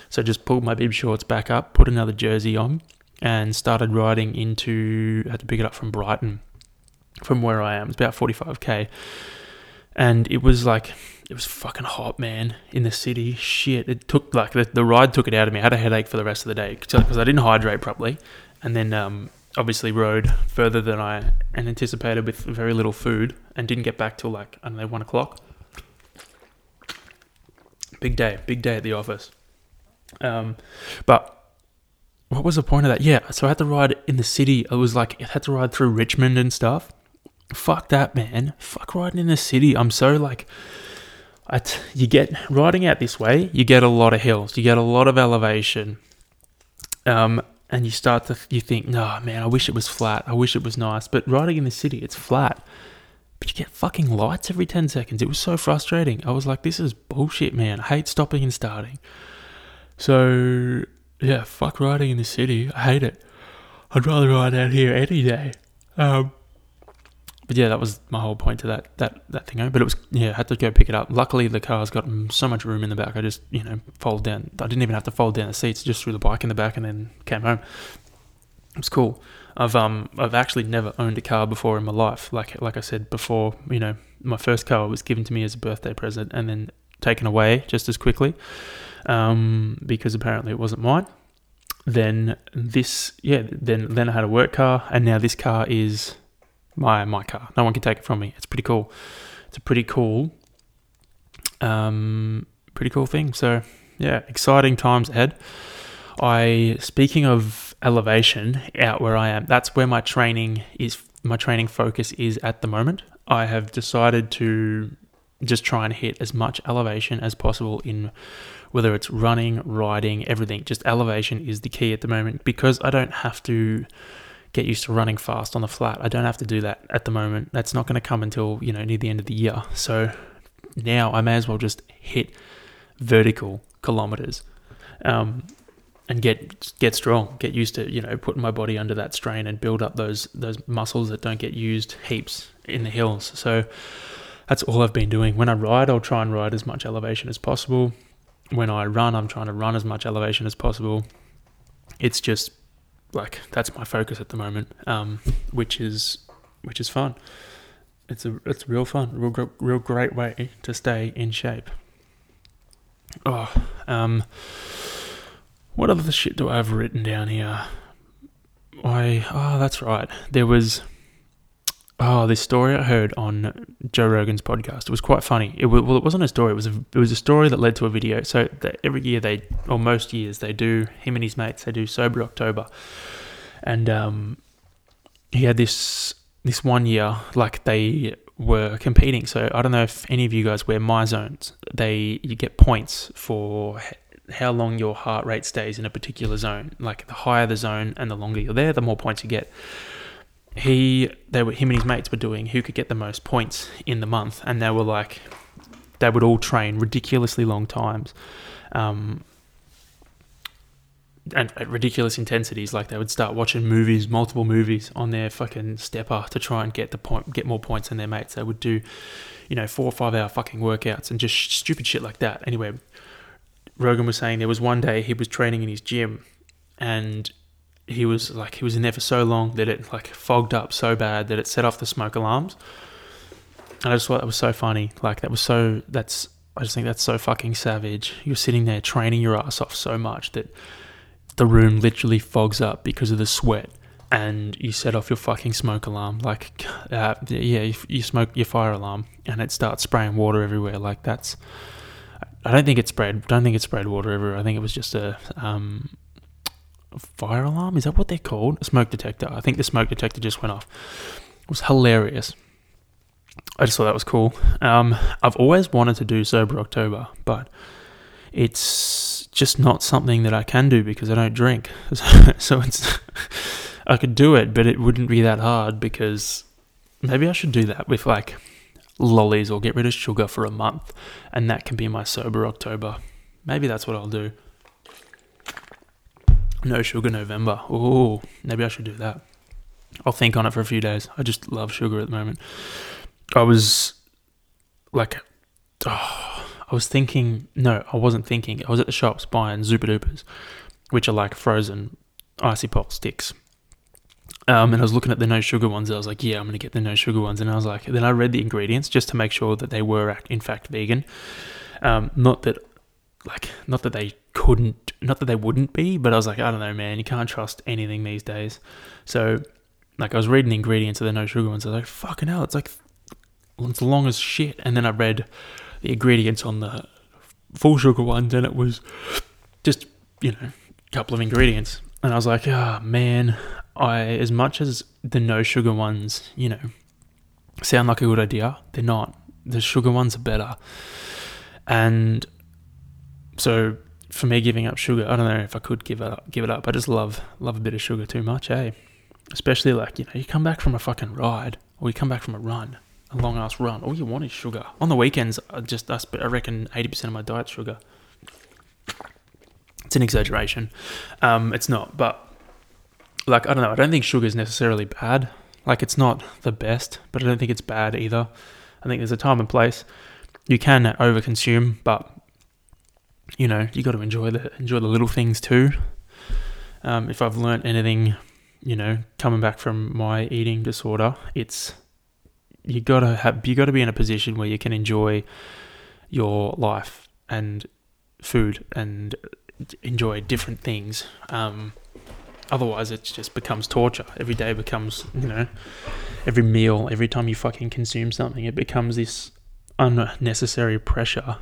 So just pulled my bib shorts back up, put another jersey on, and started riding into I had to pick it up from Brighton from where I am. It's about 45k. And it was like it was fucking hot, man, in the city. Shit, it took like the, the ride took it out of me. I had a headache for the rest of the day because I didn't hydrate properly, and then um, obviously rode further than I anticipated with very little food, and didn't get back till like I don't know one o'clock. Big day, big day at the office. Um, but what was the point of that? Yeah, so I had to ride in the city. I was like, I had to ride through Richmond and stuff. Fuck that, man. Fuck riding in the city. I'm so like, I t- you get riding out this way, you get a lot of hills, you get a lot of elevation, um, and you start to you think, no, man, I wish it was flat. I wish it was nice. But riding in the city, it's flat. But you get fucking lights every 10 seconds. It was so frustrating. I was like, this is bullshit, man. I hate stopping and starting. So yeah, fuck riding in the city. I hate it. I'd rather ride out here any day. Um, but yeah, that was my whole point to that that that thing. But it was yeah, I had to go pick it up. Luckily, the car's got so much room in the back. I just you know fold down. I didn't even have to fold down the seats. Just threw the bike in the back and then came home. It was cool. I've um I've actually never owned a car before in my life. Like like I said before, you know, my first car was given to me as a birthday present and then taken away just as quickly um, because apparently it wasn't mine. Then this, yeah, then then I had a work car, and now this car is my my car. No one can take it from me. It's pretty cool. It's a pretty cool, um, pretty cool thing. So yeah, exciting times ahead. I speaking of elevation out where I am, that's where my training is. My training focus is at the moment. I have decided to just try and hit as much elevation as possible in whether it's running, riding, everything. Just elevation is the key at the moment because I don't have to get used to running fast on the flat. I don't have to do that at the moment. That's not going to come until, you know, near the end of the year. So now I may as well just hit vertical kilometers. Um, and get get strong, get used to you know putting my body under that strain and build up those those muscles that don't get used heaps in the hills. So that's all I've been doing. When I ride, I'll try and ride as much elevation as possible when I run, I'm trying to run as much elevation as possible. It's just like that's my focus at the moment, um, which is which is fun. It's a it's real fun, real real great way to stay in shape. Oh, um, what other shit do I have written down here? I oh that's right. There was Oh, this story I heard on Joe Rogan's podcast. It was quite funny. It well, it wasn't a story. It was a, it was a story that led to a video. So every year they, or most years they do, him and his mates, they do sober October, and um, he had this this one year like they were competing. So I don't know if any of you guys wear Myzones. They you get points for how long your heart rate stays in a particular zone. Like the higher the zone and the longer you're there, the more points you get he they were him and his mates were doing who could get the most points in the month, and they were like they would all train ridiculously long times. Um, and at ridiculous intensities. Like they would start watching movies, multiple movies on their fucking stepper to try and get the point, get more points than their mates. They would do, you know, four or five hour fucking workouts and just stupid shit like that. Anyway, Rogan was saying there was one day he was training in his gym, and he was like he was in there for so long that it like fogged up so bad that it set off the smoke alarms. And I just thought that was so funny. Like that was so that's I just think that's so fucking savage. You're sitting there training your ass off so much that the room literally fogs up because of the sweat and you set off your fucking smoke alarm like uh, yeah you, you smoke your fire alarm and it starts spraying water everywhere like that's I don't think it sprayed. don't think it spread water everywhere I think it was just a um, fire alarm is that what they're called a smoke detector I think the smoke detector just went off it was hilarious I just thought that was cool um, I've always wanted to do sober October but it's just not something that I can do because I don't drink. so it's I could do it, but it wouldn't be that hard because maybe I should do that with like lollies or get rid of sugar for a month, and that can be my sober October. Maybe that's what I'll do. No sugar November. Oh, maybe I should do that. I'll think on it for a few days. I just love sugar at the moment. I was like, oh, I was thinking, no, I wasn't thinking. I was at the shops buying Zooper Doopers, which are like frozen icy pop sticks. Um, and I was looking at the no sugar ones. I was like, yeah, I'm going to get the no sugar ones. And I was like, then I read the ingredients just to make sure that they were in fact vegan. Um, not that, like, not that they couldn't, not that they wouldn't be, but I was like, I don't know, man, you can't trust anything these days. So, like, I was reading the ingredients of the no sugar ones. I was like, fucking hell, it's like, it's long as shit. And then I read the ingredients on the full sugar ones, and it was just you know a couple of ingredients, and I was like, oh man, I as much as the no sugar ones, you know, sound like a good idea, they're not. The sugar ones are better, and so for me giving up sugar, I don't know if I could give it up, give it up. I just love love a bit of sugar too much, eh? Especially like you know, you come back from a fucking ride or you come back from a run a long ass run. All you want is sugar. On the weekends, I just I, I reckon eighty percent of my diet's sugar. It's an exaggeration. Um, it's not, but like I don't know. I don't think sugar is necessarily bad. Like it's not the best, but I don't think it's bad either. I think there's a time and place. You can overconsume, but you know you got to enjoy the enjoy the little things too. Um, if I've learnt anything, you know, coming back from my eating disorder, it's you gotta have you gotta be in a position where you can enjoy your life and food and enjoy different things. Um, otherwise, it just becomes torture. Every day becomes you know, every meal, every time you fucking consume something, it becomes this unnecessary pressure,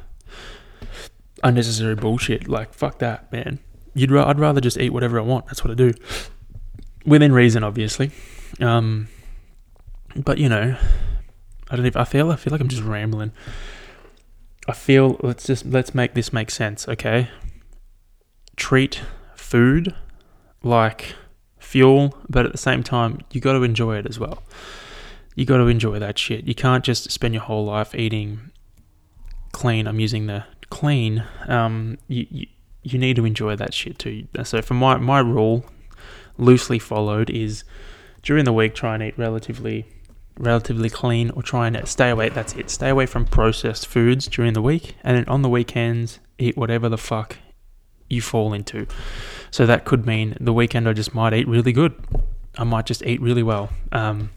unnecessary bullshit. Like fuck that, man. You'd ra- I'd rather just eat whatever I want. That's what I do, within reason, obviously. Um, but you know, I don't know. I feel. I feel like I'm just rambling. I feel. Let's just let's make this make sense. Okay. Treat food like fuel, but at the same time, you got to enjoy it as well. You got to enjoy that shit. You can't just spend your whole life eating clean. I'm using the clean. Um, you, you you need to enjoy that shit too. So for my my rule, loosely followed, is during the week try and eat relatively relatively clean or try and stay away. That's it. Stay away from processed foods during the week, and then on the weekends, eat whatever the fuck you fall into. So that could mean the weekend I just might eat really good. I might just eat really well. Um,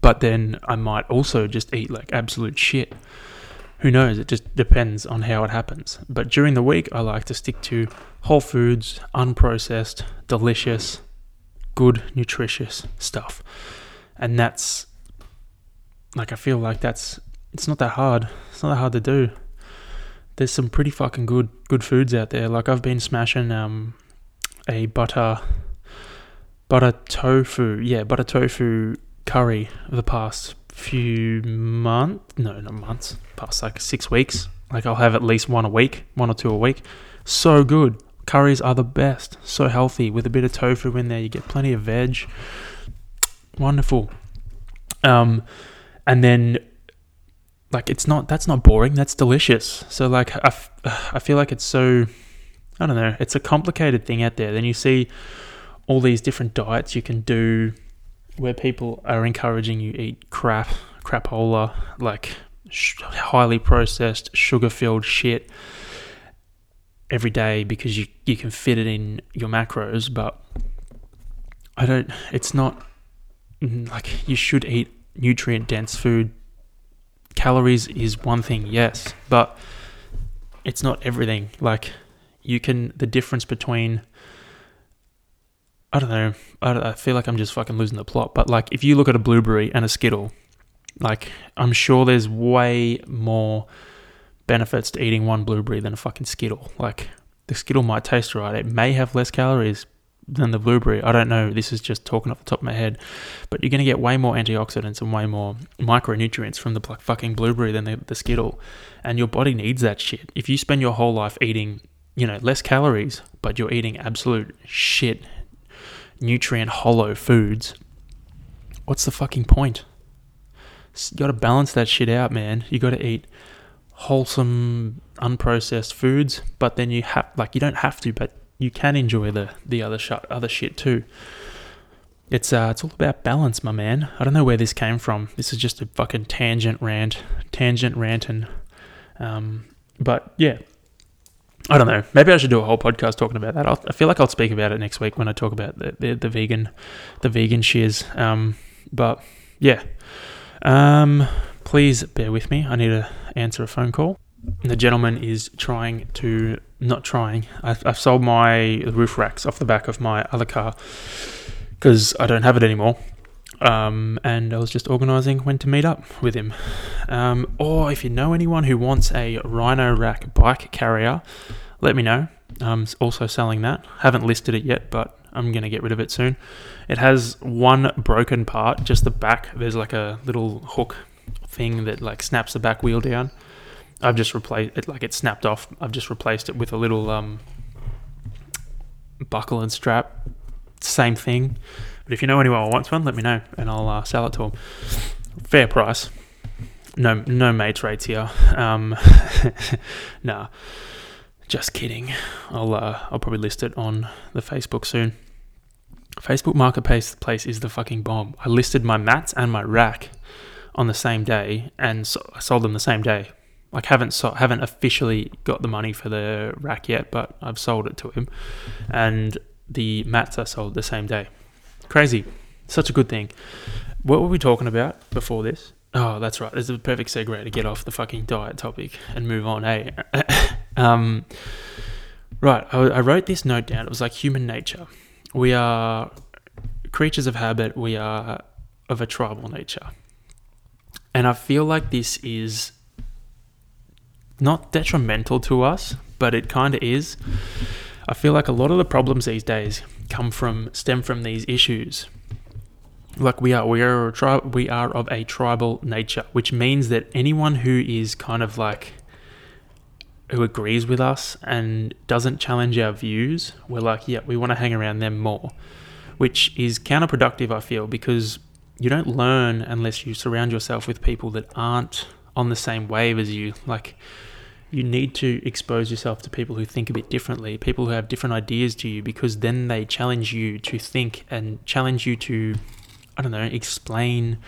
but then I might also just eat like absolute shit. Who knows? It just depends on how it happens. But during the week, I like to stick to whole foods, unprocessed, delicious, good, nutritious stuff and that's like I feel like that's it's not that hard. It's not that hard to do. There's some pretty fucking good good foods out there. Like I've been smashing um a butter butter tofu, yeah, butter tofu curry the past few months. No, not months. Past like six weeks. Like I'll have at least one a week, one or two a week. So good. Curries are the best. So healthy with a bit of tofu in there. You get plenty of veg wonderful. Um, and then like it's not that's not boring. That's delicious. So like I, f- I feel like it's so I don't know. It's a complicated thing out there. Then you see all these different diets you can do where people are encouraging you eat crap, crapola, like sh- highly processed, sugar filled shit every day because you, you can fit it in your macros. But I don't, it's not mm, like you should eat nutrient dense food. Calories is one thing, yes, but it's not everything. Like, you can, the difference between I don't know. I, I feel like I'm just fucking losing the plot. But like, if you look at a blueberry and a Skittle, like I'm sure there's way more benefits to eating one blueberry than a fucking Skittle. Like the Skittle might taste right. It may have less calories than the blueberry. I don't know. This is just talking off the top of my head. But you're going to get way more antioxidants and way more micronutrients from the fucking blueberry than the, the Skittle. And your body needs that shit. If you spend your whole life eating, you know, less calories, but you're eating absolute shit nutrient hollow foods, what's the fucking point? You got to balance that shit out, man. You got to eat wholesome, unprocessed foods, but then you have like you don't have to, but you can enjoy the the other sh- other shit too. It's uh, it's all about balance, my man. I don't know where this came from. This is just a fucking tangent rant, tangent ranting. Um, but yeah, I don't know. Maybe I should do a whole podcast talking about that. I'll, i feel like I'll speak about it next week when I talk about the the, the vegan, the vegan shiz. Um, but yeah, um, please bear with me. I need to answer a phone call. The gentleman is trying to not trying. I've, I've sold my roof racks off the back of my other car because I don't have it anymore. Um, and I was just organising when to meet up with him. Um, or if you know anyone who wants a Rhino Rack bike carrier, let me know. I'm also selling that. Haven't listed it yet, but I'm going to get rid of it soon. It has one broken part, just the back. There's like a little hook thing that like snaps the back wheel down. I've just replaced it, like it snapped off. I've just replaced it with a little um, buckle and strap. Same thing. But if you know anyone who wants one, let me know and I'll uh, sell it to them. Fair price. No, no mates rates here. Um, nah, just kidding. I'll uh, I'll probably list it on the Facebook soon. Facebook Marketplace place is the fucking bomb. I listed my mats and my rack on the same day, and so I sold them the same day. Like haven't so, haven't officially got the money for the rack yet, but I've sold it to him, and the mats I sold the same day. Crazy. Such a good thing. What were we talking about before this? Oh, that's right. Is a perfect segue to get off the fucking diet topic and move on, hey? um, right. I, I wrote this note down. It was like human nature. We are creatures of habit. We are of a tribal nature. And I feel like this is not detrimental to us, but it kind of is. I feel like a lot of the problems these days come from stem from these issues. Like we are, we are a tri- we are of a tribal nature, which means that anyone who is kind of like who agrees with us and doesn't challenge our views, we're like, yeah, we want to hang around them more, which is counterproductive. I feel because you don't learn unless you surround yourself with people that aren't on the same wave as you. Like you need to expose yourself to people who think a bit differently, people who have different ideas to you, because then they challenge you to think and challenge you to, I don't know, explain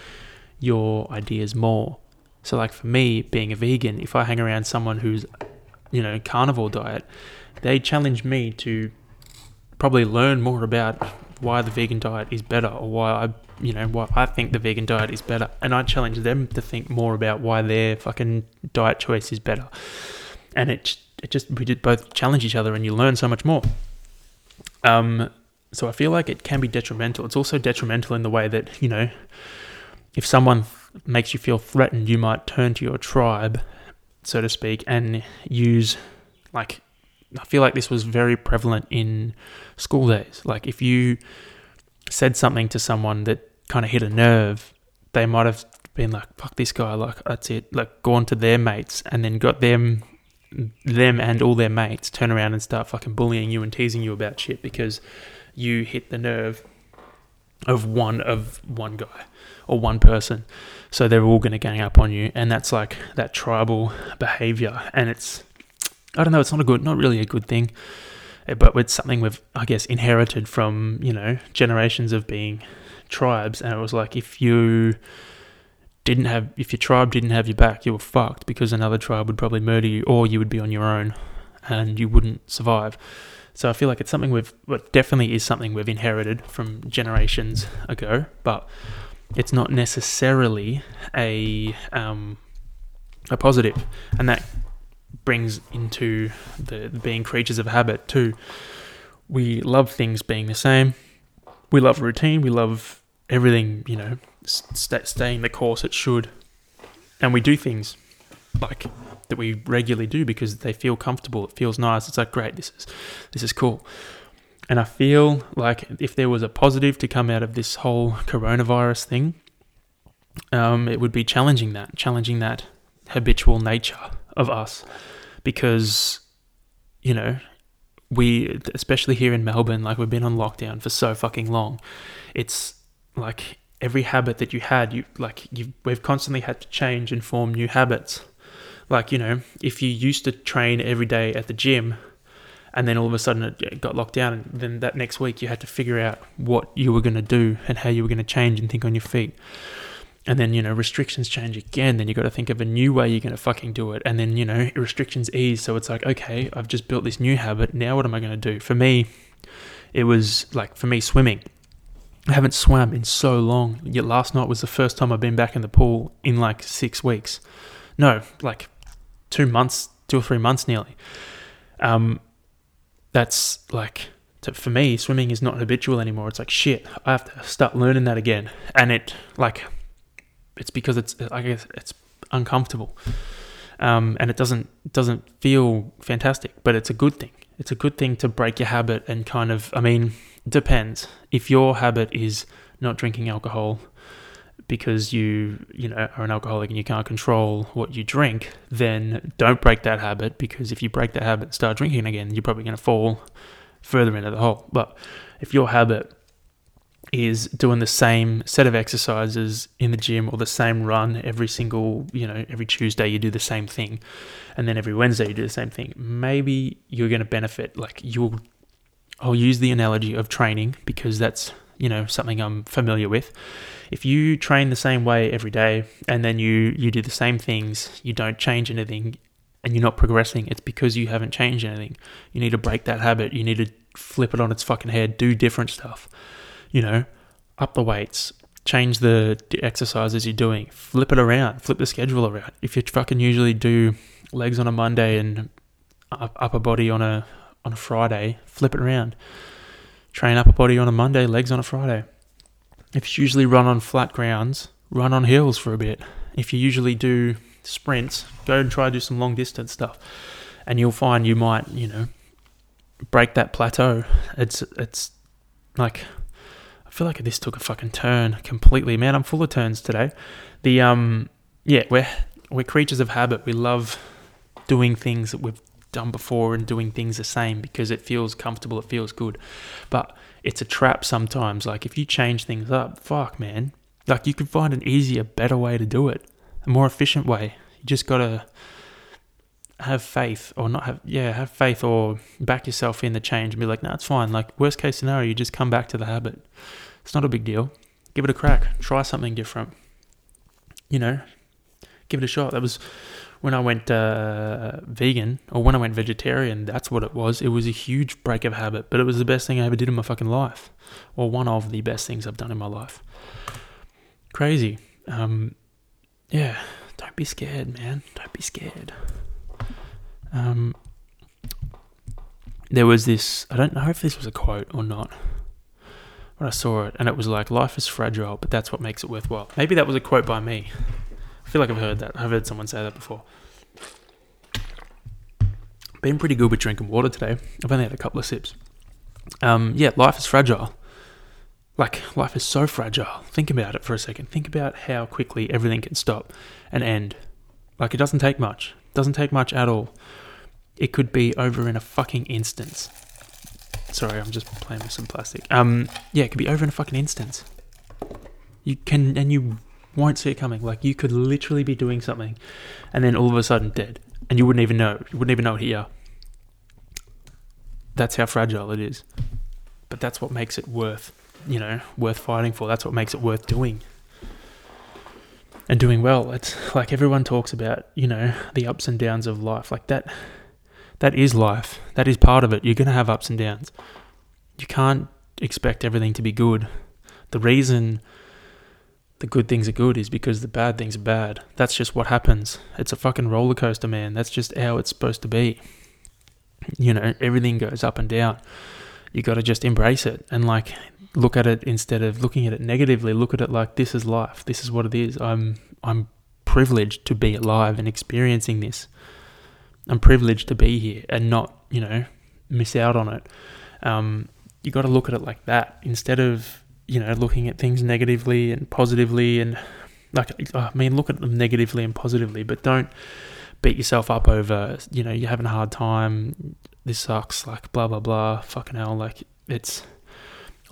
your ideas more. So, like for me, being a vegan, if I hang around someone who's, you know, carnivore diet, they challenge me to probably learn more about why the vegan diet is better or why I, you know, why I think the vegan diet is better. And I challenge them to think more about why their fucking diet choice is better and it it just we did both challenge each other, and you learn so much more. Um, so I feel like it can be detrimental. It's also detrimental in the way that you know, if someone makes you feel threatened, you might turn to your tribe, so to speak, and use like I feel like this was very prevalent in school days. Like if you said something to someone that kind of hit a nerve, they might have been like, "Fuck this guy!" Like that's it. Like gone to their mates and then got them them and all their mates turn around and start fucking bullying you and teasing you about shit because you hit the nerve of one of one guy or one person. So they're all going to gang up on you, and that's like that tribal behavior, and it's I don't know, it's not a good, not really a good thing. but it's something we've, I guess, inherited from you know generations of being tribes, and it was like if you didn't have, if your tribe didn't have your back, you were fucked because another tribe would probably murder you, or you would be on your own, and you wouldn't survive. So I feel like it's something we've, well, definitely is something we've inherited from generations ago, but it's not necessarily a um, a positive, and that brings into the, the being creatures of habit too. We love things being the same. We love routine. We love everything, you know, st- staying the course it should, and we do things like that we regularly do because they feel comfortable. It feels nice. It's like great. This is this is cool. And I feel like if there was a positive to come out of this whole coronavirus thing, um, it would be challenging that, challenging that habitual nature of us, because you know we, especially here in Melbourne, like we've been on lockdown for so fucking long. It's like every habit that you had, you like you we've constantly had to change and form new habits. Like you know, if you used to train every day at the gym, and then all of a sudden it got locked down, and then that next week you had to figure out what you were going to do and how you were going to change and think on your feet and then you know restrictions change again then you got to think of a new way you're going to fucking do it. And then you know restrictions ease so it's like okay i've just built this new habit now what am i going to do? For me it was like for me swimming. I haven't swam in so long. Yet last night was the first time i've been back in the pool in like six weeks. No like two months two or three months nearly. Um that's like to, for me swimming is not habitual anymore. It's like shit i have to start learning that again. And it like it's because it's I guess it's uncomfortable, um, and it doesn't doesn't feel fantastic. But it's a good thing. It's a good thing to break your habit and kind of. I mean, depends. If your habit is not drinking alcohol because you you know are an alcoholic and you can't control what you drink, then don't break that habit because if you break that habit and start drinking again, you're probably going to fall further into the hole. But if your habit is doing the same set of exercises in the gym or the same run every single, you know, every Tuesday you do the same thing and then every Wednesday you do the same thing. Maybe you're going to benefit like you'll I'll use the analogy of training because that's, you know, something I'm familiar with. If you train the same way every day and then you you do the same things, you don't change anything and you're not progressing, it's because you haven't changed anything. You need to break that habit. You need to flip it on its fucking head, do different stuff you know, up the weights, change the exercises you're doing, flip it around, flip the schedule around. If you fucking usually do legs on a Monday and upper body on a on a Friday, flip it around. Train upper body on a Monday, legs on a Friday. If you usually run on flat grounds, run on hills for a bit. If you usually do sprints, go and try to do some long distance stuff. And you'll find you might, you know, break that plateau. It's it's like I feel like this took a fucking turn completely. Man, I'm full of turns today. The um yeah, we're we're creatures of habit. We love doing things that we've done before and doing things the same because it feels comfortable, it feels good. But it's a trap sometimes. Like if you change things up, fuck man. Like you can find an easier, better way to do it. A more efficient way. You just gotta have faith or not have yeah, have faith or back yourself in the change and be like, no, nah, it's fine. Like worst case scenario, you just come back to the habit. It's not a big deal. Give it a crack. Try something different. You know, give it a shot. That was when I went uh, vegan or when I went vegetarian. That's what it was. It was a huge break of habit, but it was the best thing I ever did in my fucking life, or one of the best things I've done in my life. Crazy. Um, yeah. Don't be scared, man. Don't be scared. Um, there was this. I don't know if this was a quote or not but I saw it, and it was like, "Life is fragile, but that's what makes it worthwhile." Maybe that was a quote by me. I feel like I've heard that. I've heard someone say that before. Been pretty good with drinking water today. I've only had a couple of sips. Um, yeah, life is fragile. Like life is so fragile. Think about it for a second. Think about how quickly everything can stop and end. Like it doesn't take much. It doesn't take much at all. It could be over in a fucking instance. Sorry, I'm just playing with some plastic. Um, yeah, it could be over in a fucking instance. You can, and you won't see it coming. Like you could literally be doing something, and then all of a sudden dead, and you wouldn't even know. You wouldn't even know it here. that's how fragile it is. But that's what makes it worth, you know, worth fighting for. That's what makes it worth doing and doing well. It's like everyone talks about, you know, the ups and downs of life. Like that that is life. That is part of it. You're going to have ups and downs. You can't expect everything to be good. The reason the good things are good is because the bad things are bad. That's just what happens. It's a fucking roller coaster, man. That's just how it's supposed to be. You know, everything goes up and down. You got to just embrace it and like look at it instead of looking at it negatively. Look at it like this is life. This is what it is. I'm I'm privileged to be alive and experiencing this. I'm privileged to be here and not, you know, miss out on it. Um, you got to look at it like that instead of, you know, looking at things negatively and positively and like, I mean, look at them negatively and positively, but don't beat yourself up over, you know, you're having a hard time. This sucks. Like, blah, blah, blah. Fucking hell. Like, it's,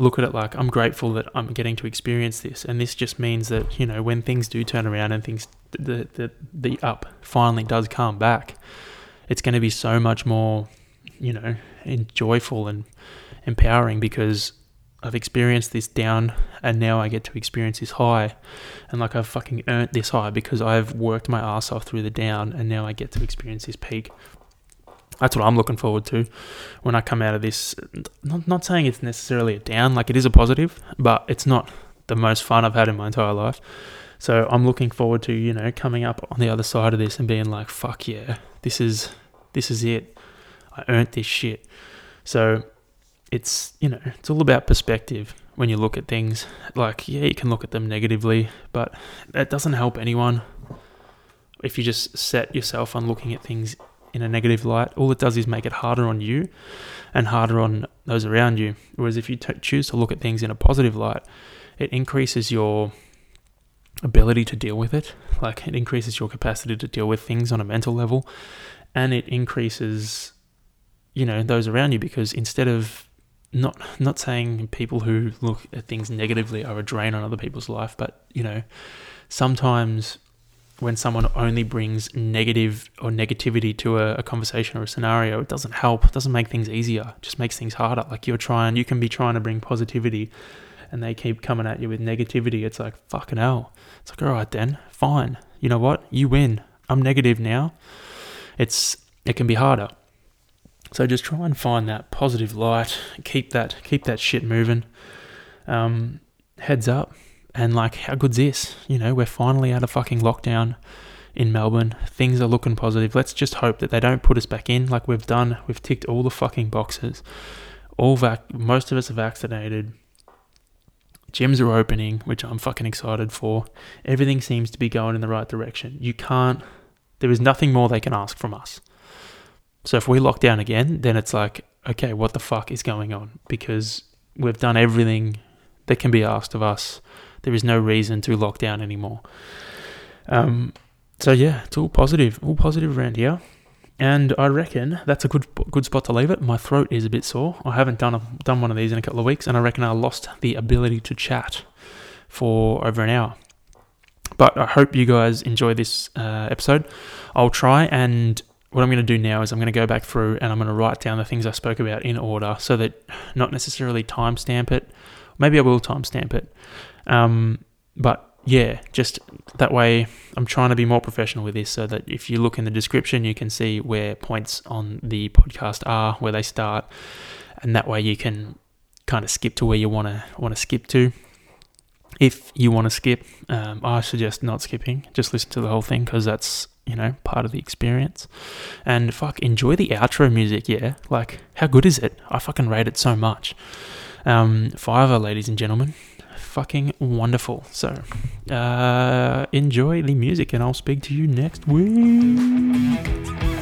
look at it like I'm grateful that I'm getting to experience this, and this just means that you know when things do turn around and things the the the up finally does come back, it's going to be so much more, you know, joyful and empowering because I've experienced this down and now I get to experience this high. And like I've fucking earned this high because I've worked my ass off through the down and now I get to experience this peak. That's what I'm looking forward to when I come out of this. Not, not saying it's necessarily a down, like it is a positive, but it's not the most fun I've had in my entire life. So I'm looking forward to, you know, coming up on the other side of this and being like, fuck yeah, this is this is it. I earned this shit. So it's, you know, it's all about perspective when you look at things. Like, yeah, you can look at them negatively, but that doesn't help anyone. If you just set yourself on looking at things in a negative light, all it does is make it harder on you and harder on those around you. Whereas if you t- choose to look at things in a positive light, it increases your ability to deal with it. Like it increases your capacity to deal with things on a mental level and it increases you know those around you because instead of not not saying people who look at things negatively are a drain on other people's life but you know sometimes when someone only brings negative or negativity to a, a, conversation or a scenario, it doesn't help. It doesn't make things easier. Just makes things harder. Like you're trying, you can be trying to bring positivity, and they keep coming at you with negativity. It's like fucking hell. It's like all right then, fine. You know what? You win. I'm negative now it's it can be harder. So just try and find that positive light. Keep that keep that shit moving. Um, heads up, and like, how good's this? You know, we're finally out of fucking lockdown in Melbourne. Things are looking positive. Let's just hope that they don't put us back in like we've done. We've ticked all the fucking boxes. All vac- most of us are vaccinated. Gyms are opening, which I'm fucking excited for. Everything seems to be going in the right direction. You can't there is nothing more they can ask from us. So if we lock down again, then it's like, okay, what the fuck is going on? Because we've done everything that can be asked of us. There is no reason to lock down anymore. Um, so yeah, it's all positive, all positive around here. And I reckon that's a good good spot to leave it. My throat is a bit sore. I haven't done a, done one of these in a couple of weeks, and I reckon I lost the ability to chat for over an hour. But I hope you guys enjoy this uh, episode. I'll try and what I'm going to do now is I'm going to go back through and I'm going to write down the things I spoke about in order so that not necessarily timestamp it. Maybe I will timestamp it. Um, but yeah, just that way I'm trying to be more professional with this so that if you look in the description, you can see where points on the podcast are, where they start. And that way you can kind of skip to where you want to want to skip to if you want to skip, um, I suggest not skipping. Just listen to the whole thing because that's you know part of the experience. And fuck, enjoy the outro music. Yeah, like how good is it? I fucking rate it so much. Um, Fiverr, ladies and gentlemen, fucking wonderful. So uh, enjoy the music, and I'll speak to you next week.